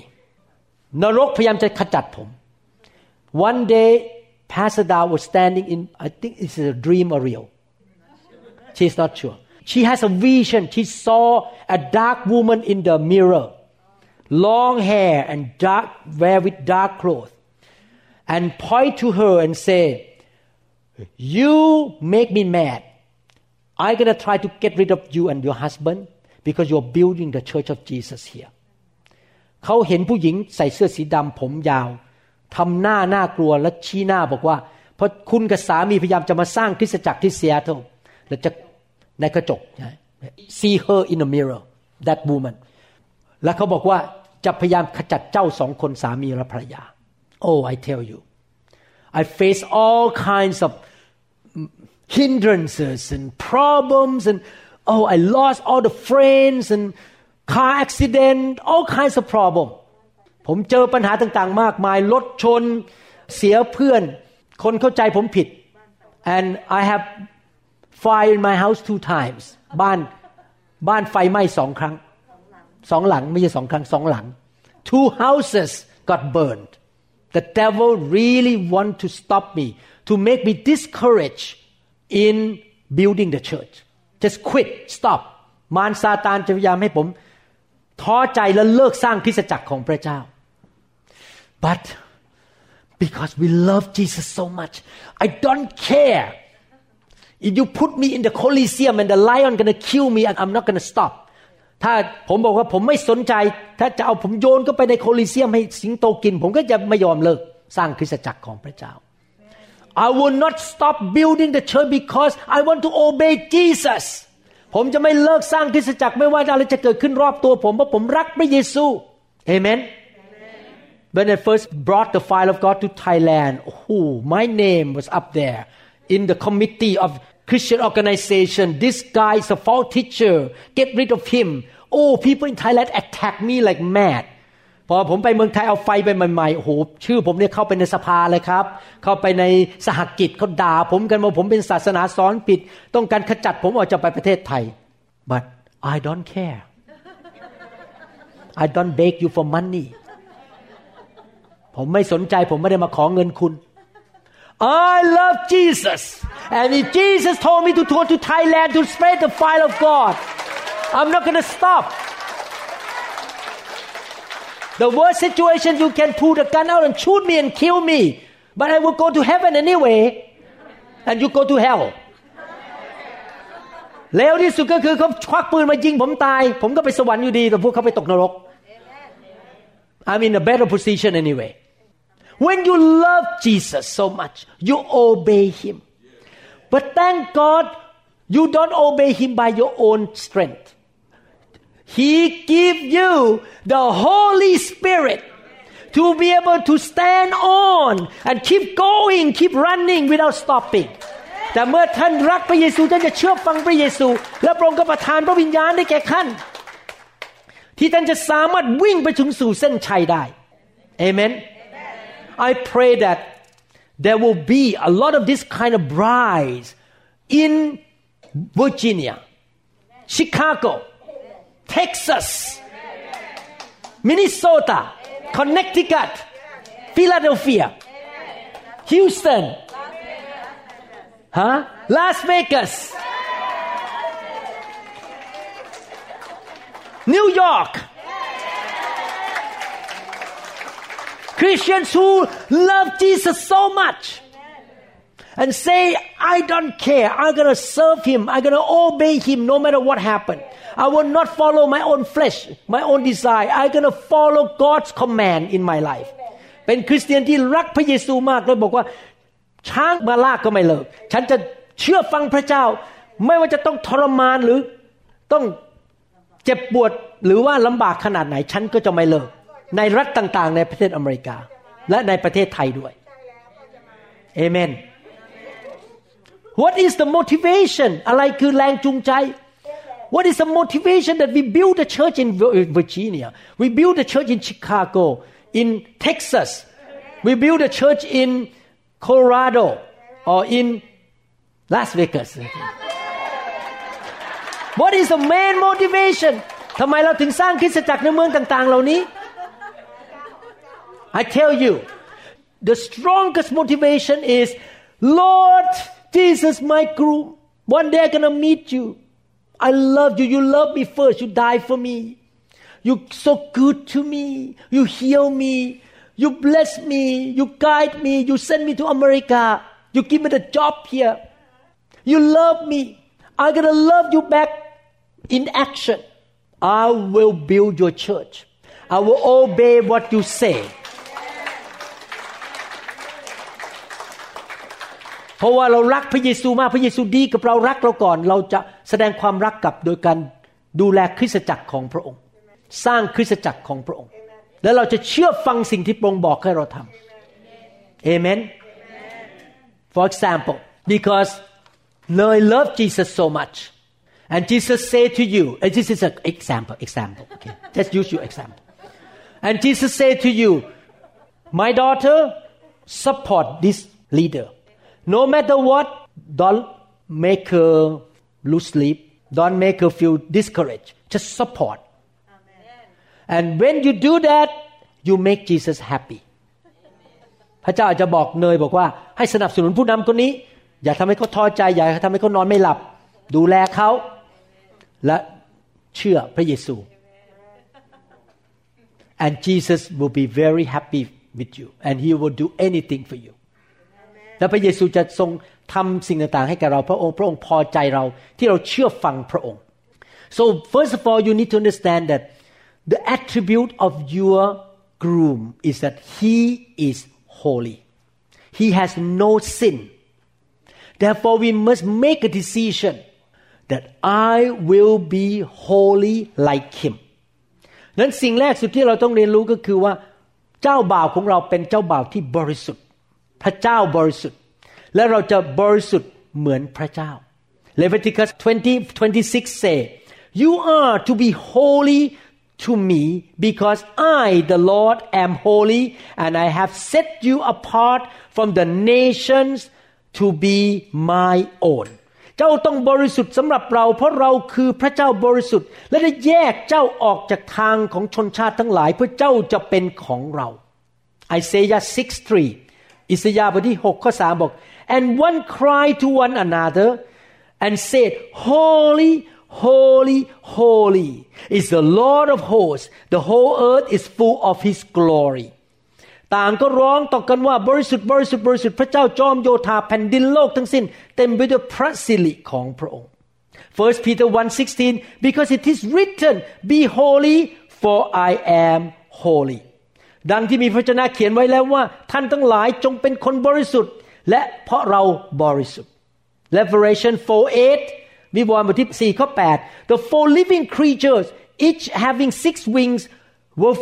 นรกพยายามจะขจัดผม. One day Pastor Da was standing in I think it's a dream or real. She's not sure. She has a vision. She saw a dark woman in the mirror. Long hair and dark wear with dark clothes. And point to her and say you make me mad I'm gonna try to get rid of you and your husband because you're building the church of Jesus here เขาเห็นผู้หญิงใส่เสื้อสีดำผมยาวทำหน้าน่ากลัวและชี้หน้าบอกว่า เพราะคุณกับสามีพยายามจะมาสร้างคริสตจักรที่ซีแอตเทิลแล้วจะในกระจก see her in the mirror that woman แล้วเขาบอกว่าจะพยายามขจัดเจ้าสองคนสามีและภรรยา oh I tell you I face all kinds of hindrances and problems and oh I lost all the friends and car accident all kinds of problem ผมเจอปัญหาต่างๆ มากมายรถชนเสียเพื่อน คนเข้าใจผมผิด and I have fire in my house two times บ้านบ้านไฟไหม้สองครั้งสองหลังไม่ใช่สองครั้งสองหลัง two houses got burned the devil really want to stop me to make me discouraged in building the church just quit stop มารซาตานจะพยายามให้ผมท้อใจและเลิกสร้างคริสตจักรของพระเจ้า but because we love Jesus so much I don't care if you put me in the Colosseum and the lion gonna kill me I'm not gonna stop ถ้าผมบอกว่าผมไม่สนใจ ถ้าจะเอาผมโยนก็ไปในโคลิเซียมให้สิงโตกิน ผมก็จะไม่ยอมเลิกสร้างคริสตจักรของพระเจ้า I will not stop building the church because I want to obey Jesus ผมจะไม่เลิกสร้างคริสตจักรไม่ว่าอะไรจะเกิดขึ้นรอบตัวผมเพราะผมรักพระเยซูเอเมน When I first brought the file of God to Thailand, oh, my name was up there in the committee of Christian organization. This guy is a false teacher. Get rid of him. Oh, people in Thailand attack me like mad. พอผมไปเมืองไทยเอาไฟไปใหม่ๆ โอ้โห ชื่อผมเนี่ยเข้าไปในสภาเลยครับ เข้าไปในสหกิจเขาด่าผมกันว่าผมเป็นศาสนาสอนผิด ต้องการขจัดผมออกจากไปประเทศไทย but I don't care I don't beg you for money ผมไม่สนใจผมไม่ได้มาขอเงินคุณ I love Jesus and if Jesus told me to go to Thailand to spread the fire of God I'm not gonna stop the worst situation you can pull the gun out and shoot me and kill me but I will go to heaven anyway and you go to hell เลวที่สุดก็คือเขาควักปืนมายิงผมตาย ผมก็ไปสวรรค์อยู่ดี แต่พวกเขาไปตกนรก I'm in a better position anyway when you love Jesus so much, you obey Him. But thank God you don't obey Him by your own strength. He give you the Holy Spirit to be able to stand on and keep going, keep running without stopping. แต่เมื่อท่านรักพระเยซูท่านจะเชื่อฟังพระเยซูและพระองค์ก็ประทานพระวิญญาณให้แก่ท่านที่ท่านจะสามารถวิ่งไปถึงสู่เส้นชัยได้เอเมน I pray that there will be a lot of this kind of brides in Virginia, Chicago, Texas, Minnesota, Connecticut, Philadelphia, Houston, huh? Las Vegas, New York, Christians who love Jesus so much and say, I don't care. I'm going to serve him. I'm going to obey him no matter what happened. I will not follow my own flesh, my own desire. I'm going to follow God's command in my life. เป็นคริสเตียนที่รักพระเยซูมากแล้วบอกว่าช้างมาลากก็ไม่เลิก ฉันจะเชื่อฟังพระเจ้า ไม่ว่าจะต้องทรมานหรือต้องเจ็บปวดหรือว่าลำบากขนาดไหน ฉันก็จะไม่เลิก ในรัฐต่างๆในประเทศอเมริกา และในประเทศไทยด้วยเอเมน What is the motivation อะไรคือแรงจูงใจ What is the motivation that we build a church in Virginia we build a church in Chicago in Texas we build a church in Colorado or in Las Vegas What is the main motivation ทำไมเราถึงสร้างคริสตจักรในเมืองต่างๆ เหล่านี้ I tell you, the strongest motivation is, Lord Jesus, my groom, one day I'm gonna meet you. I love you. You love me first. You die for me. You're so good to me. You heal me. You bless me. You guide me. You send me to America. You give me the job here. You love me. I'm gonna love you back in action. I will build your church. I will obey what you say. เพราะว่าเรารักพระเยซูมากพระเยซูดีกับเรารักเราก่อน เราจะแสดงความรักกลับโดยการดูแลคริสตจักรของพระองค์ สร้างคริสตจักรของพระองค์ แล้วเราจะเชื่อฟังสิ่งที่พระองค์บอกให้เราทำเอเมน For example because I love Jesus so much and Jesus say to you and this is an example example okay just use your example and Jesus say to you my daughter support this leader no matter what don't make her lose sleep don't make her feel discouraged just support and when you do that you make Jesus happy พระเจ้าอาจจะบอกเนยบอกว่าให้สนับสนุนผู้นำคนนี้ อย่าทำให้เขาท้อใจ อย่าทำให้เขานอนไม่หลับ ดูแลเขาและเชื่อพระเยซู and Jesus will be very happy with you and he will do anything for you และพระเยซูจะทรงทำสิ่งต่างๆให้กับเราพระองค์พระองค์พอใจเราที่เราเชื่อฟังพระองค์ so first of all you need to understand that the attribute of your groom is that he is holy he has no sin therefore we must make a decision that I will be holy like him นั้นสิ่งแรกสุดที่เราต้องเรียนรู้ก็คือว่า เจ้าบ่าวของเราเป็นเจ้าบ่าวที่บริสุทธิ์ พระเจ้าบริสุทธิ์ และเราจะบริสุทธิ์เหมือนพระเจ้า Leviticus 20 26 say you are to be holy to me because I the Lord am holy and I have set you apart from the nations to be my own เจ้าต้องบริสุทธิ์สำหรับเรา เพราะเราคือพระเจ้าบริสุทธิ์ และได้แยกเจ้าออกจากทางของชนชาติทั้งหลาย เพื่อเจ้าจะเป็นของเราไอเซยา6:3 อิสยาห์บทที่6ข้อ3บอก and one cried to one another and said holy holy holy is the Lord of hosts the whole earth is full of his glory ต่างก็ร้องต่อกันว่าบริสุทธิ์บริสุทธิ์บริสุทธิ์พระเจ้าจอมโยธาแผ่นดินโลกทั้งสิ้น เต็มไปด้วยพระสิริของพระองค์ First Peter 1:16 because it is written be holy for I am holy ดังที่มีพระเจ้าเขียนไว้แล้วว่า ท่านทั้งหลายจงเป็นคนบริสุทธิ์ และเพราะเราบริสุทธิ์ Revelation 4:8วิวรณ์บทที่4ข้อ8 The four living creatures each having six wings were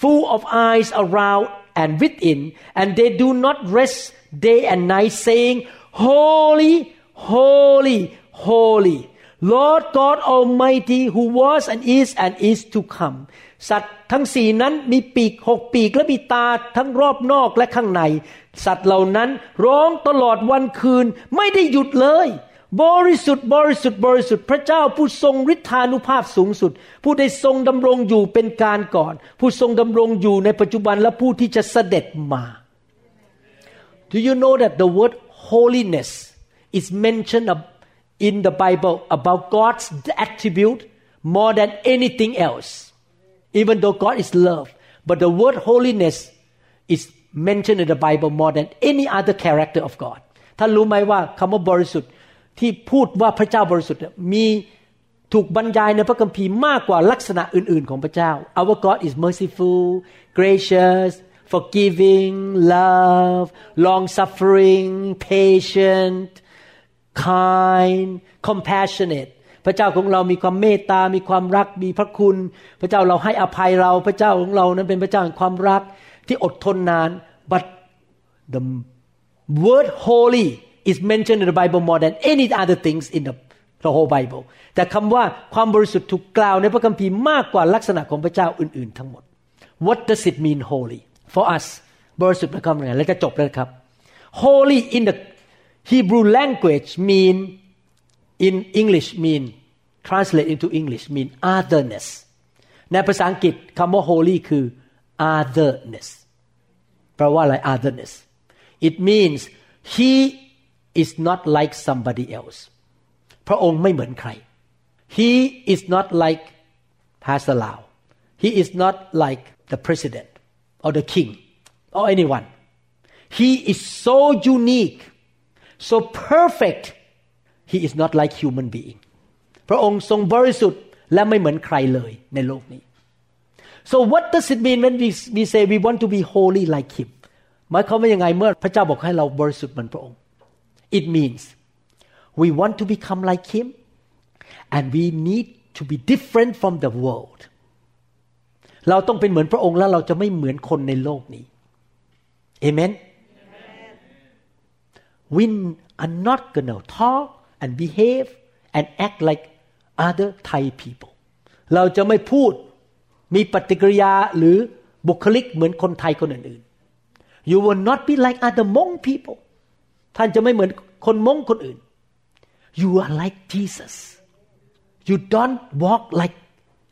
full of eyes around and within, and they do not rest day and night, saying, Holy, holy, holy, Lord God Almighty, who was and is and is to come. สัตว์ทั้งสี่นั้นมีปีกหกปีกและมีตาทั้งรอบนอกและข้างใน สัตว์เหล่านั้นร้องตลอดวันคืนไม่ได้หยุดเลย บริสุทธิ์บริสุทธิ์บริสุทธิ์พระเจ้าผู้ทรงฤทธานุภาพสูงสุด ผู้ได้ทรงดำรงอยู่เป็นการก่อน ผู้ทรงดำรงอยู่ในปัจจุบันและผู้ที่จะเสด็จมา Do you know that the word holiness is mentioned in the Bible about God's attribute more than anything else even though God is love but the word holiness is mentioned in the Bible more than any other character of God ท่านรู้ไหมว่าคำว่าบริสุทธิ์ที่พูดว่าพระเจ้าบริสุทธิ์มีถูกบรรยายในพระคัมภีร์มากกว่าลักษณะอื่น ๆ ของพระเจ้า Our God is merciful gracious forgiving love long suffering patient kind compassionate พระเจ้าของเรามีความเมตตา มีความรัก มีพระคุณ พระเจ้าเราให้อภัยเรา พระเจ้าของเรานั้นเป็นพระเจ้าแห่งความรักที่อดทนนาน but the word holy is mentioned in the Bible more than any other things in the the whole Bible แต่คำว่าความบริสุทธิ์ถูกกล่าวในพระคัมภีร์มากกว่าลักษณะของพระเจ้าอื่นๆ ทั้งหมด What does it mean holy for us บริสุทธิ์นะครับไงแล้วจะจบแล้วครับ holy in the Hebrew language mean in English mean translate into English mean otherness ในภาษาอังกฤษคำว่า holy คือ otherness แปลว่าอะไร otherness it means he is not like somebody else พระองค์ไม่เหมือนใคร he is not like Pastor Lau he is not like the president or the king or anyone he is so unique so perfect he is not like human being พระองค์ทรงบริสุทธิ์และไม่เหมือนใครเลยในโลกนี้ so what does it mean when we, we say we want to be holy like him หมายความว่ายังไงเมื่อพระเจ้าบอกให้เราบริสุทธิ์เหมือนพระองค์ it means we want to become like him and we need to be different from the world เราต้องเป็นเหมือนพระองค์แล้วเราจะไม่เหมือนคนในโลกนี้เอเมน we are not gonna talk and behave and act like other Thai people เราจะไม่พูดมีปฏิกิริยาหรือบุคลิกเหมือนคนไทยคนอื่นๆ you will not be like other Hmong people ท่านจะไม่เหมือนคนมงคนอื่น you are like Jesus you don't walk like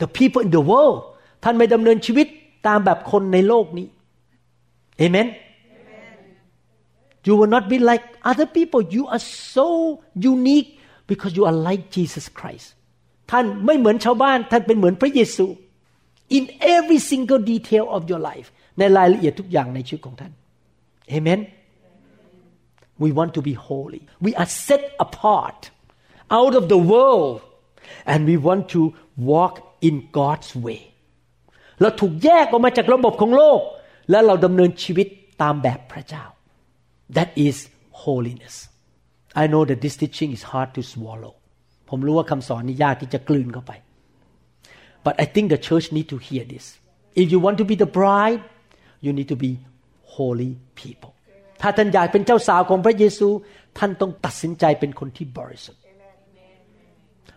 the people in the world ท่านไม่ดำเนินชีวิตตามแบบคนในโลกนี้เอเมน You will not be like other people. You are so unique because you are like Jesus Christ. ท่านไม่เหมือนชาวบ้าน ท่านเป็นเหมือนพระเยซู in every single detail of your life ในรายละเอียดทุกอย่างในชีวิตของท่าน Amen. We want to be holy. We are set apart out of the world and we want to walk in God's way. เราถูกแยกออกมาจากระบบของโลก และเราดำเนินชีวิตตามแบบพระเจ้า That is holiness. I know that this teaching is hard to swallow. ผมรู้ว่าคำสอนนี้ยากที่จะกลืนเข้าไป But I think the church need to hear this. If you want to be the bride, you need to be holy people. ถ้าท่านอยากเป็นเจ้าสาวของพระเยซู ท่านต้องตัดสินใจเป็นคนที่บริสุทธิ์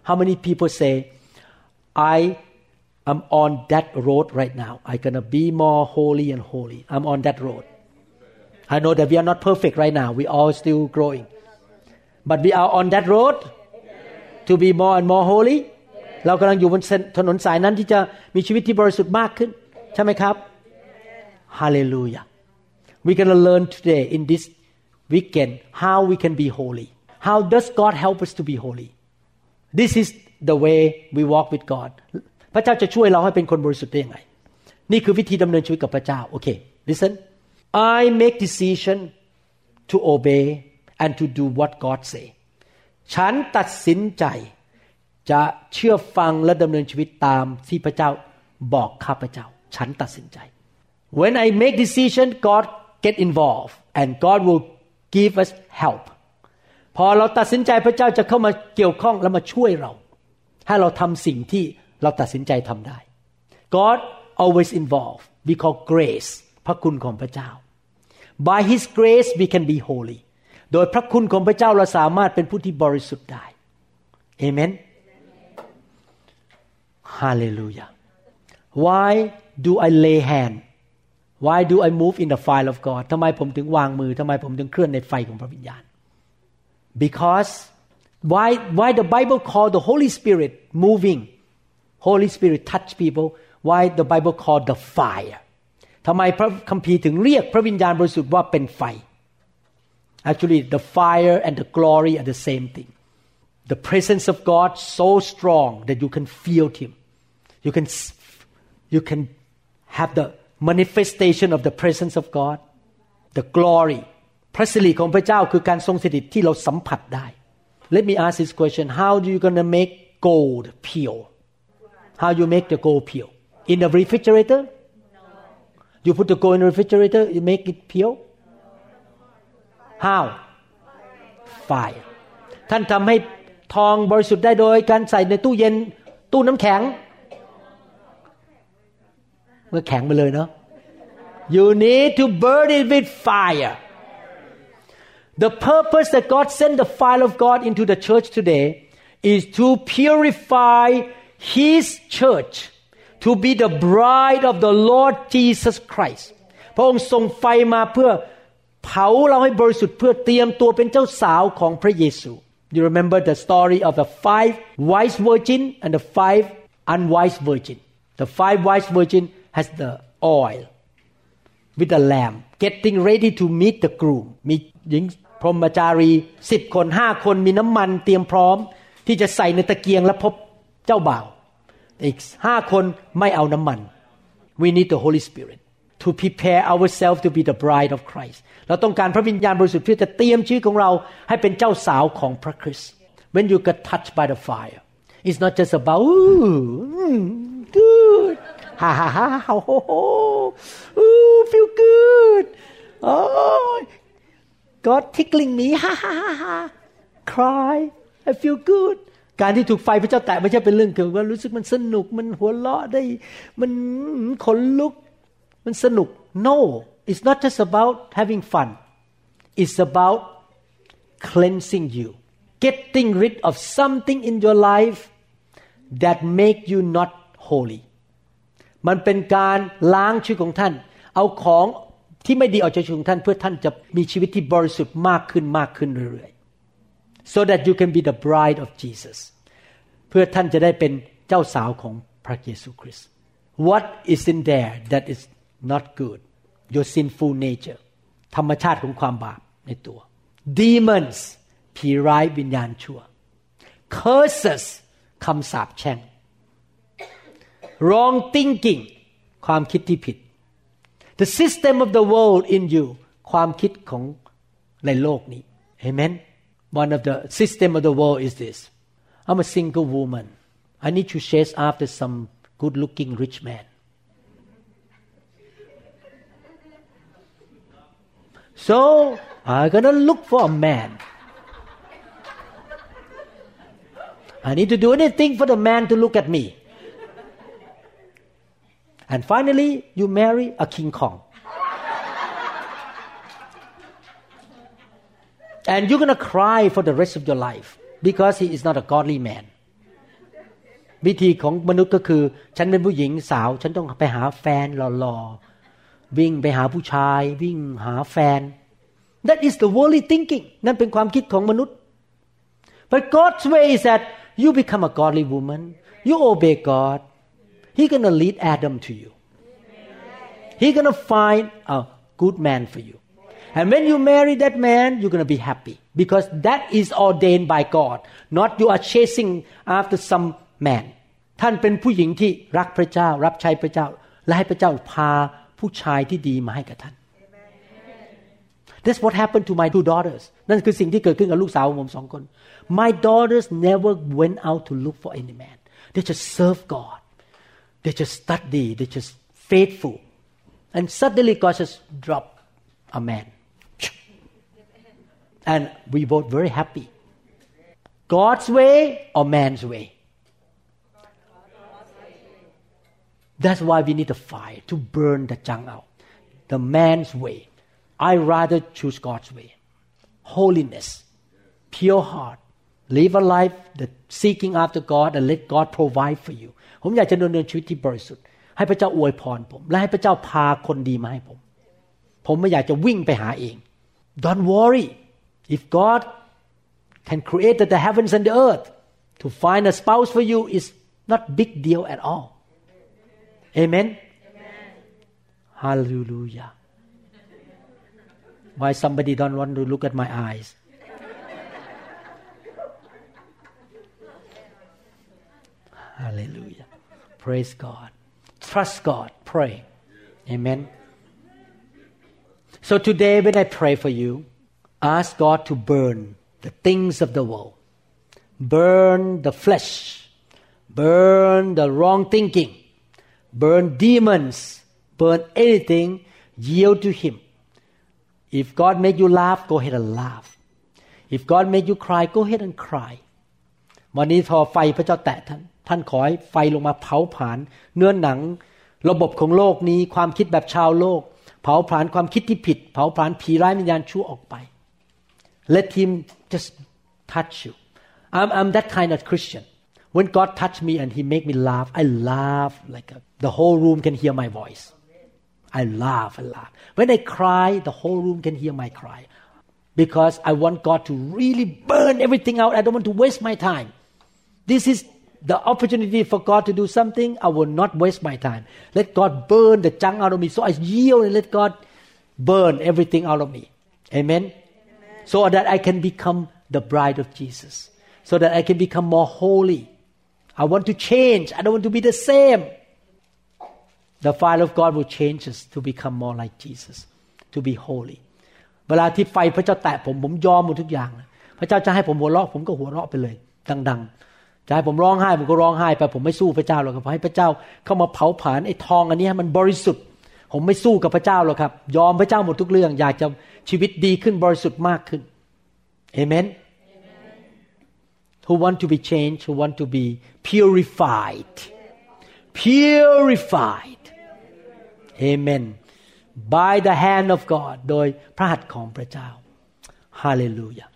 How many people say I am on that road right now I'm gonna be more holy and holy I'm on that road I know that we are not perfect right now we all still growing but we are on that road to be more and more holy เรากำลังอยู่บนถนนสายนั้นที่จะมีชีวิตที่บริสุทธิ์มากขึ้น ใช่ไหมครับ Hallelujah we're gonna learn today in this weekend how we can be holy how does God help us to be holy this is the way we walk with God พระเจ้าจะช่วยเราให้เป็นคนบริสุทธิ์ได้ยังไง นี่คือวิธีดำเนินชีวิตกับพระเจ้า โอเค listen I make decision to obey and to do what God say ฉันตัดสินใจจะเชื่อฟังและดำเนินชีวิตตามที่พระเจ้าบอกข้าพเจ้า ฉันตัดสินใจ when I make decision God get involved and God will give us help พอเราตัดสินใจพระเจ้าจะเข้ามาเกี่ยวข้องและมาช่วยเรา ให้เราทำสิ่งที่เราตัดสินใจทำได้ God always involved we call grace พระคุณของพระเจ้า by His grace we can be holy โดยพระคุณของพระเจ้าเราสามารถเป็นผู้ที่บริสุทธิ์ได้เอเมน Hallelujah Why do I lay hand Why do I move in the fire of God ทำไมผมถึงวางมือทำไมผมถึงเคลื่อนในไฟของพระวิญญาณ Because why why the Bible call the Holy Spirit moving Holy Spirit touch people why the Bible call the fire ทำไมพระคัมภีร์ถึงเรียกพระวิญญาณบริสุทธิ์ว่าเป็นไฟ Actually the fire and the glory are the same thing the presence of God so strong that you can feel Him. You can, you can have the manifestation of the presence of God, the glory. พระสิริของพระเจ้าคือการทรงสถิตที่เราสัมผัสได้ Let me ask this question How do you gonna make gold pure How you make the gold pure In the refrigerator You put the gold in the refrigerator you make it pure How Fire ท่านทำให้ทองบริสุทธิ์ได้โดยการใส่ในตู้เย็นตู้น้ำแข็งเมื่อแข็งไปเลยเนาะ you need to burn it with fire the purpose that God sent the fire of God into the church today is to purify His church to be the bride of the Lord Jesus Christ พระองค์ส่งไฟมาเพื่อเผาเราให้บริสุทธิ์เพื่อเตรียมตัวเป็นเจ้าสาวของพระเยซู You remember the story of the five wise virgin and the five unwise virgin. The five wise virgin has the oil with the lamb getting ready to meet the groom มีหญิงพรหมจารีสิบคนห้าคนมีน้ำมันเตรียมพร้อม ที่จะใส่ในตะเกียงและพบเจ้าบ่าว อีกห้าคนไม่เอาน้ำมัน we need the Holy Spirit to prepare ourselves to be the bride of Christ เราต้องการพระวิญญาณบริสุทธิ์เพื่อจะเตรียมชีวิตของเราให้เป็นเจ้าสาวของพระคริสต์ when you get touched by the fire it's not just about ooh good ha ha ha ho ho ho ooh feel good oh God tickling me ha ha ha ha cry I feel good การที่ถูกไฟพระเจ้าแตะไม่ใช่เป็นเรื่องเกี่ยวกับรู้สึกมันสนุกมันหัวเราะได้ มันขนลุก มันสนุก no it's not just about having fun it's about cleansing you getting rid of something in your life that make you not holy มันเป็นการล้างชีวิตของท่าน เอาของที่ไม่ดีออกจากชีวิตของท่าน เพื่อท่านจะมีชีวิตที่บริสุทธิ์มากขึ้นมากขึ้นเรื่อย so that you can be the bride of Jesus เพื่อท่านจะได้เป็นเจ้าสาวของพระเยซูคริสต์ what is in there that is not good your sinful nature ธรรมชาติของความบาปในตัว demons ผีร้ายวิญญาณชั่ว curses คำสาปแช่ง wrong thinking ความคิดที่ผิด the system of the world in you ความคิดของในโลกนี้ amen one of the system of the world is this. I'm a single woman. I need to chase after some good looking rich man. So I'm gonna look for a man. I need to do anything for the man to look at me. And finally you marry a King Kong and you're gonna cry for the rest of your life because he is not a godly man วิธีของมนุษย์ก็คือ ฉันเป็นผู้หญิงสาว ฉันต้องไปหาแฟนหล่อๆวิ่งไปหาผู้ชาย วิ่งหาแฟน that is the worldly thinking นั่นเป็นความคิดของมนุษย์ but God's way is that you become a godly woman you obey God He gonna lead Adam to you He gonna find a good man for you and when you marry that man you're gonna be happy because that is ordained by God not you are chasing after some man ท่านเป็นผู้หญิงที่รักพระเจ้า รับใช้พระเจ้า และให้พระเจ้าพาผู้ชายที่ดีมาให้กับท่าน That's what happened to my two daughters นั่นคือสิ่งที่เกิดขึ้นกับลูกสาวของผมสองคน My daughters never went out to look for any man they just serve God they just study they just faithful and suddenly God just drop a man and we both very happy God's way or man's way That's why we need a fire to burn the junk out. The man's way. I rather choose God's way. Holiness, pure heart, live a life that seeking after God and let God provide for you. ผมอยากจะดำเนินชีวิตที่บริสุทธิ์ให้พระเจ้าอวยพรผม และให้พระเจ้าพาคนดีมาให้ผม ผมไม่อยากจะวิ่งไปหาเอง Don't worry if God can create the heavens and the earth to find a spouse for you is not big deal at all Amen? Amen. Hallelujah. Why somebody don't want to look at my eyes? Hallelujah. Praise God. Trust God. Pray. Amen. So today, when I pray for you, ask God to burn the things of the world, burn the flesh, burn the wrong thinking, burn demons, burn anything, yield to Him. If God make you laugh, go ahead and laugh. If God make you cry, go ahead and cry. วันนี้พอไฟพระเจ้าแตะท่าน ท่านขอให้ไฟลงมาเผาผลาญเนื้อหนัง ระบบของโลกนี้ ความคิดแบบชาวโลก เผาผลาญความคิดที่ผิด เผาผลาญผีร้ายวิญญาณชั่วออกไป let Him just touch you. I'm I'm that kind of Christian. When God touched me and He make me laugh I laugh like a, the whole room can hear my voice. I laugh I laugh. When I cry the whole room can hear my cry. Because I want God to really burn everything out. I don't want to waste my time. This is the opportunity for God to do something. I will not waste my time. Let God burn the junk out of me. So I yield and let God burn everything out of me. Amen so that I can become the bride of Jesus so that I can become more holy I want to change. I don't want to be the same. The fire of God will change us to become more like Jesus, to be holy. เวลาที่ไฟพระเจ้าแตะผมผมยอมหมดทุกอย่างพระเจ้าจะให้ผมหัวเราะผมก็หัวเราะไปเลย ดังๆจะให้ผมร้องไห้ผมก็ร้องไห้ไปผมไม่สู้พระเจ้าหรอกขอให้พระเจ้าเข้ามาเผาผลาญไอ้ทองอันนี้ให้มันบริสุทธิ์ ผมไม่สู้กับพระเจ้าหรอกครับ ยอมพระเจ้าหมดทุกเรื่อง อยากจะชีวิตดีขึ้นบริสุทธิ์มากขึ้นเอเมน who want to be changed who want to be purified purified amen by the hand of God โดยพระหัตถ์ของพระเจ้า hallelujah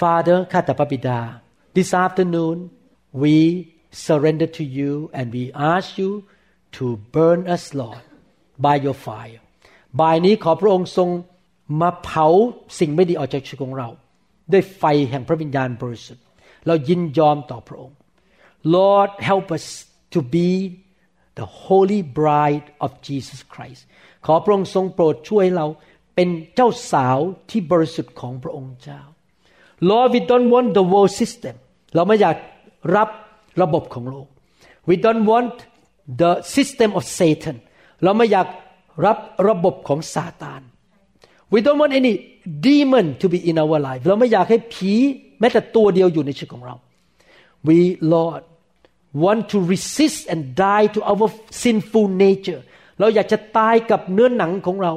Father ข้าแต่พระบิดา this afternoon we surrender to you and we ask you to burn us Lord by your fire บ่ายนี้ขอพระองค์ทรงมาเผาสิ่งไม่ดีออกจากชีวิตของเรา ด้วยไฟแห่งพระวิญญาณบริสุทธิ์ เรายินยอมต่อพระองค์ Lord help us to be the holy bride of Jesus Christ ขอพระองค์ทรงโปรดช่วยเราเป็นเจ้าสาวที่บริสุทธิ์ของพระองค์เจ้า Lord we don't want the world system เราไม่อยากรับระบบของโลก we don't want the system of Satan เราไม่อยากรับระบบของซาตาน we don't want any demon to be in our life เราไม่อยากให้ผีแม้แต่ตัวเดียวอยู่ในชีวิตของเรา we Lord want to resist and die to our sinful nature เราอยากจะตายกับเนื้อหนังของเรา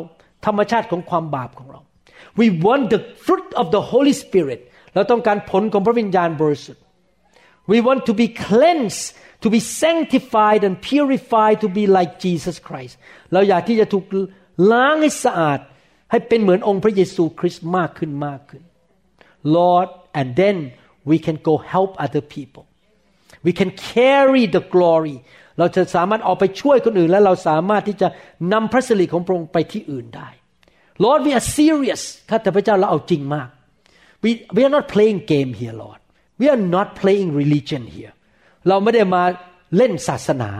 ธรรมชาติของความบาปของเรา we want the fruit of the Holy Spirit เราต้องการผลของพระวิญญาณบริสุทธิ์ we want to be cleansed to be sanctified and purified to be like Jesus Christ เราอยากที่จะถูกล้างให้สะอาด ให้เป็นเหมือนองค์พระเยซูคริสต์มากขึ้นมากขึ้น Lord and then we can go help other people we can carry the glory เราจะสามารถออกไปช่วยคนอื่น และเราสามารถที่จะนำพระสิริของพระองค์ไปที่อื่นได้ Lord we are serious ข้าแต่พระเจ้าเราเอาจริงมาก we we are not playing game here Lord we are not playing religion here เราไม่ได้มาเล่นศาสนา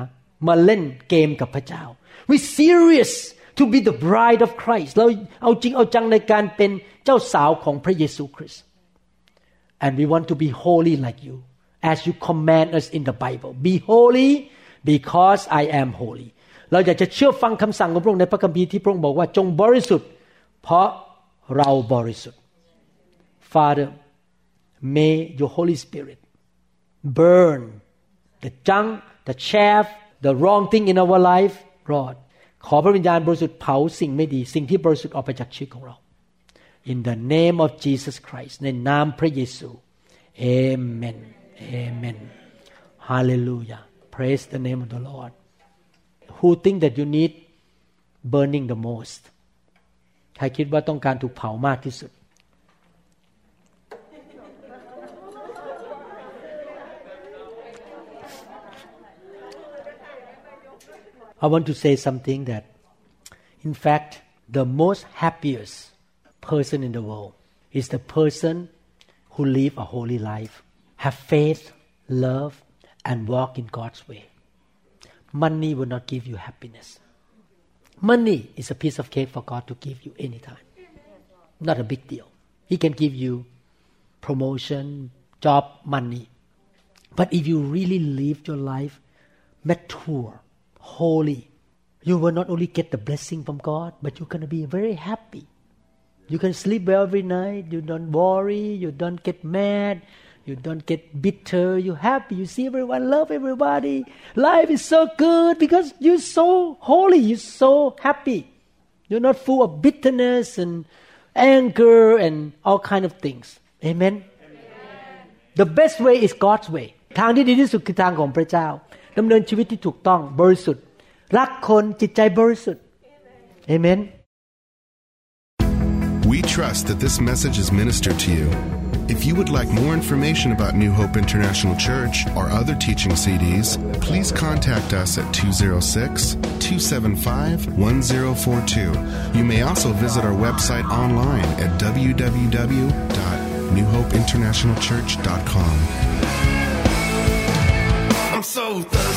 มาเล่นเกมกับพระเจ้า we serious to be the bride of Christ เราเอาจริงเอาจังในการเป็นเจ้าสาวของพระเยซูคริสต์ and we want to be holy like you as you command us in the Bible be holy because I am holy เราอยากจะเชื่อฟังคำสั่งของพระองค์ในพระคัมภีร์ที่พระองค์บอกว่าจงบริสุทธิ์ เพราะเราบริสุทธิ์ Father may your Holy Spirit burn the junk the chaff the wrong thing in our life Lord ขอพระวิญญาณบริสุทธิ์เผาสิ่งไม่ดี สิ่งที่บริสุทธิ์ออกไปจากชีวิตของเรา In the name of Jesus Christ ในนามพระเยซู Amen Amen Hallelujah Praise the name of the Lord Who think that you need burning the most ใครคิดว่าต้องการถูกเผามากที่สุด I want to say something that in fact the most happiest person in the world is the person who live a holy life have faith love and walk in God's way. Money will not give you happiness. Money is a piece of cake for God to give you anytime. Not a big deal. He can give you promotion job money. But if you really live your life mature holy, you will not only get the blessing from God, but you're going to be very happy. You can sleep well every night. You don't worry. You don't get mad. You don't get bitter. You're happy. You see everyone love everybody. Life is so good because you're so holy. You're so happy. You're not full of bitterness and anger and all kind of things. Amen. Amen. The best way is God's way. ทางที่ดีที่สุดคือทางของพระเจ้า ดำเนินชีวิตที่ถูกต้องบริสุทธิ์รักคนจิตใจบริสุทธิ์เอเมน We trust that this message is ministered to you. If you would like more information about New Hope International Church or other teaching CDs, please contact us at 206 275 1042. You may also visit our website online at www.newhopeinternationalchurch.com. So thirsty.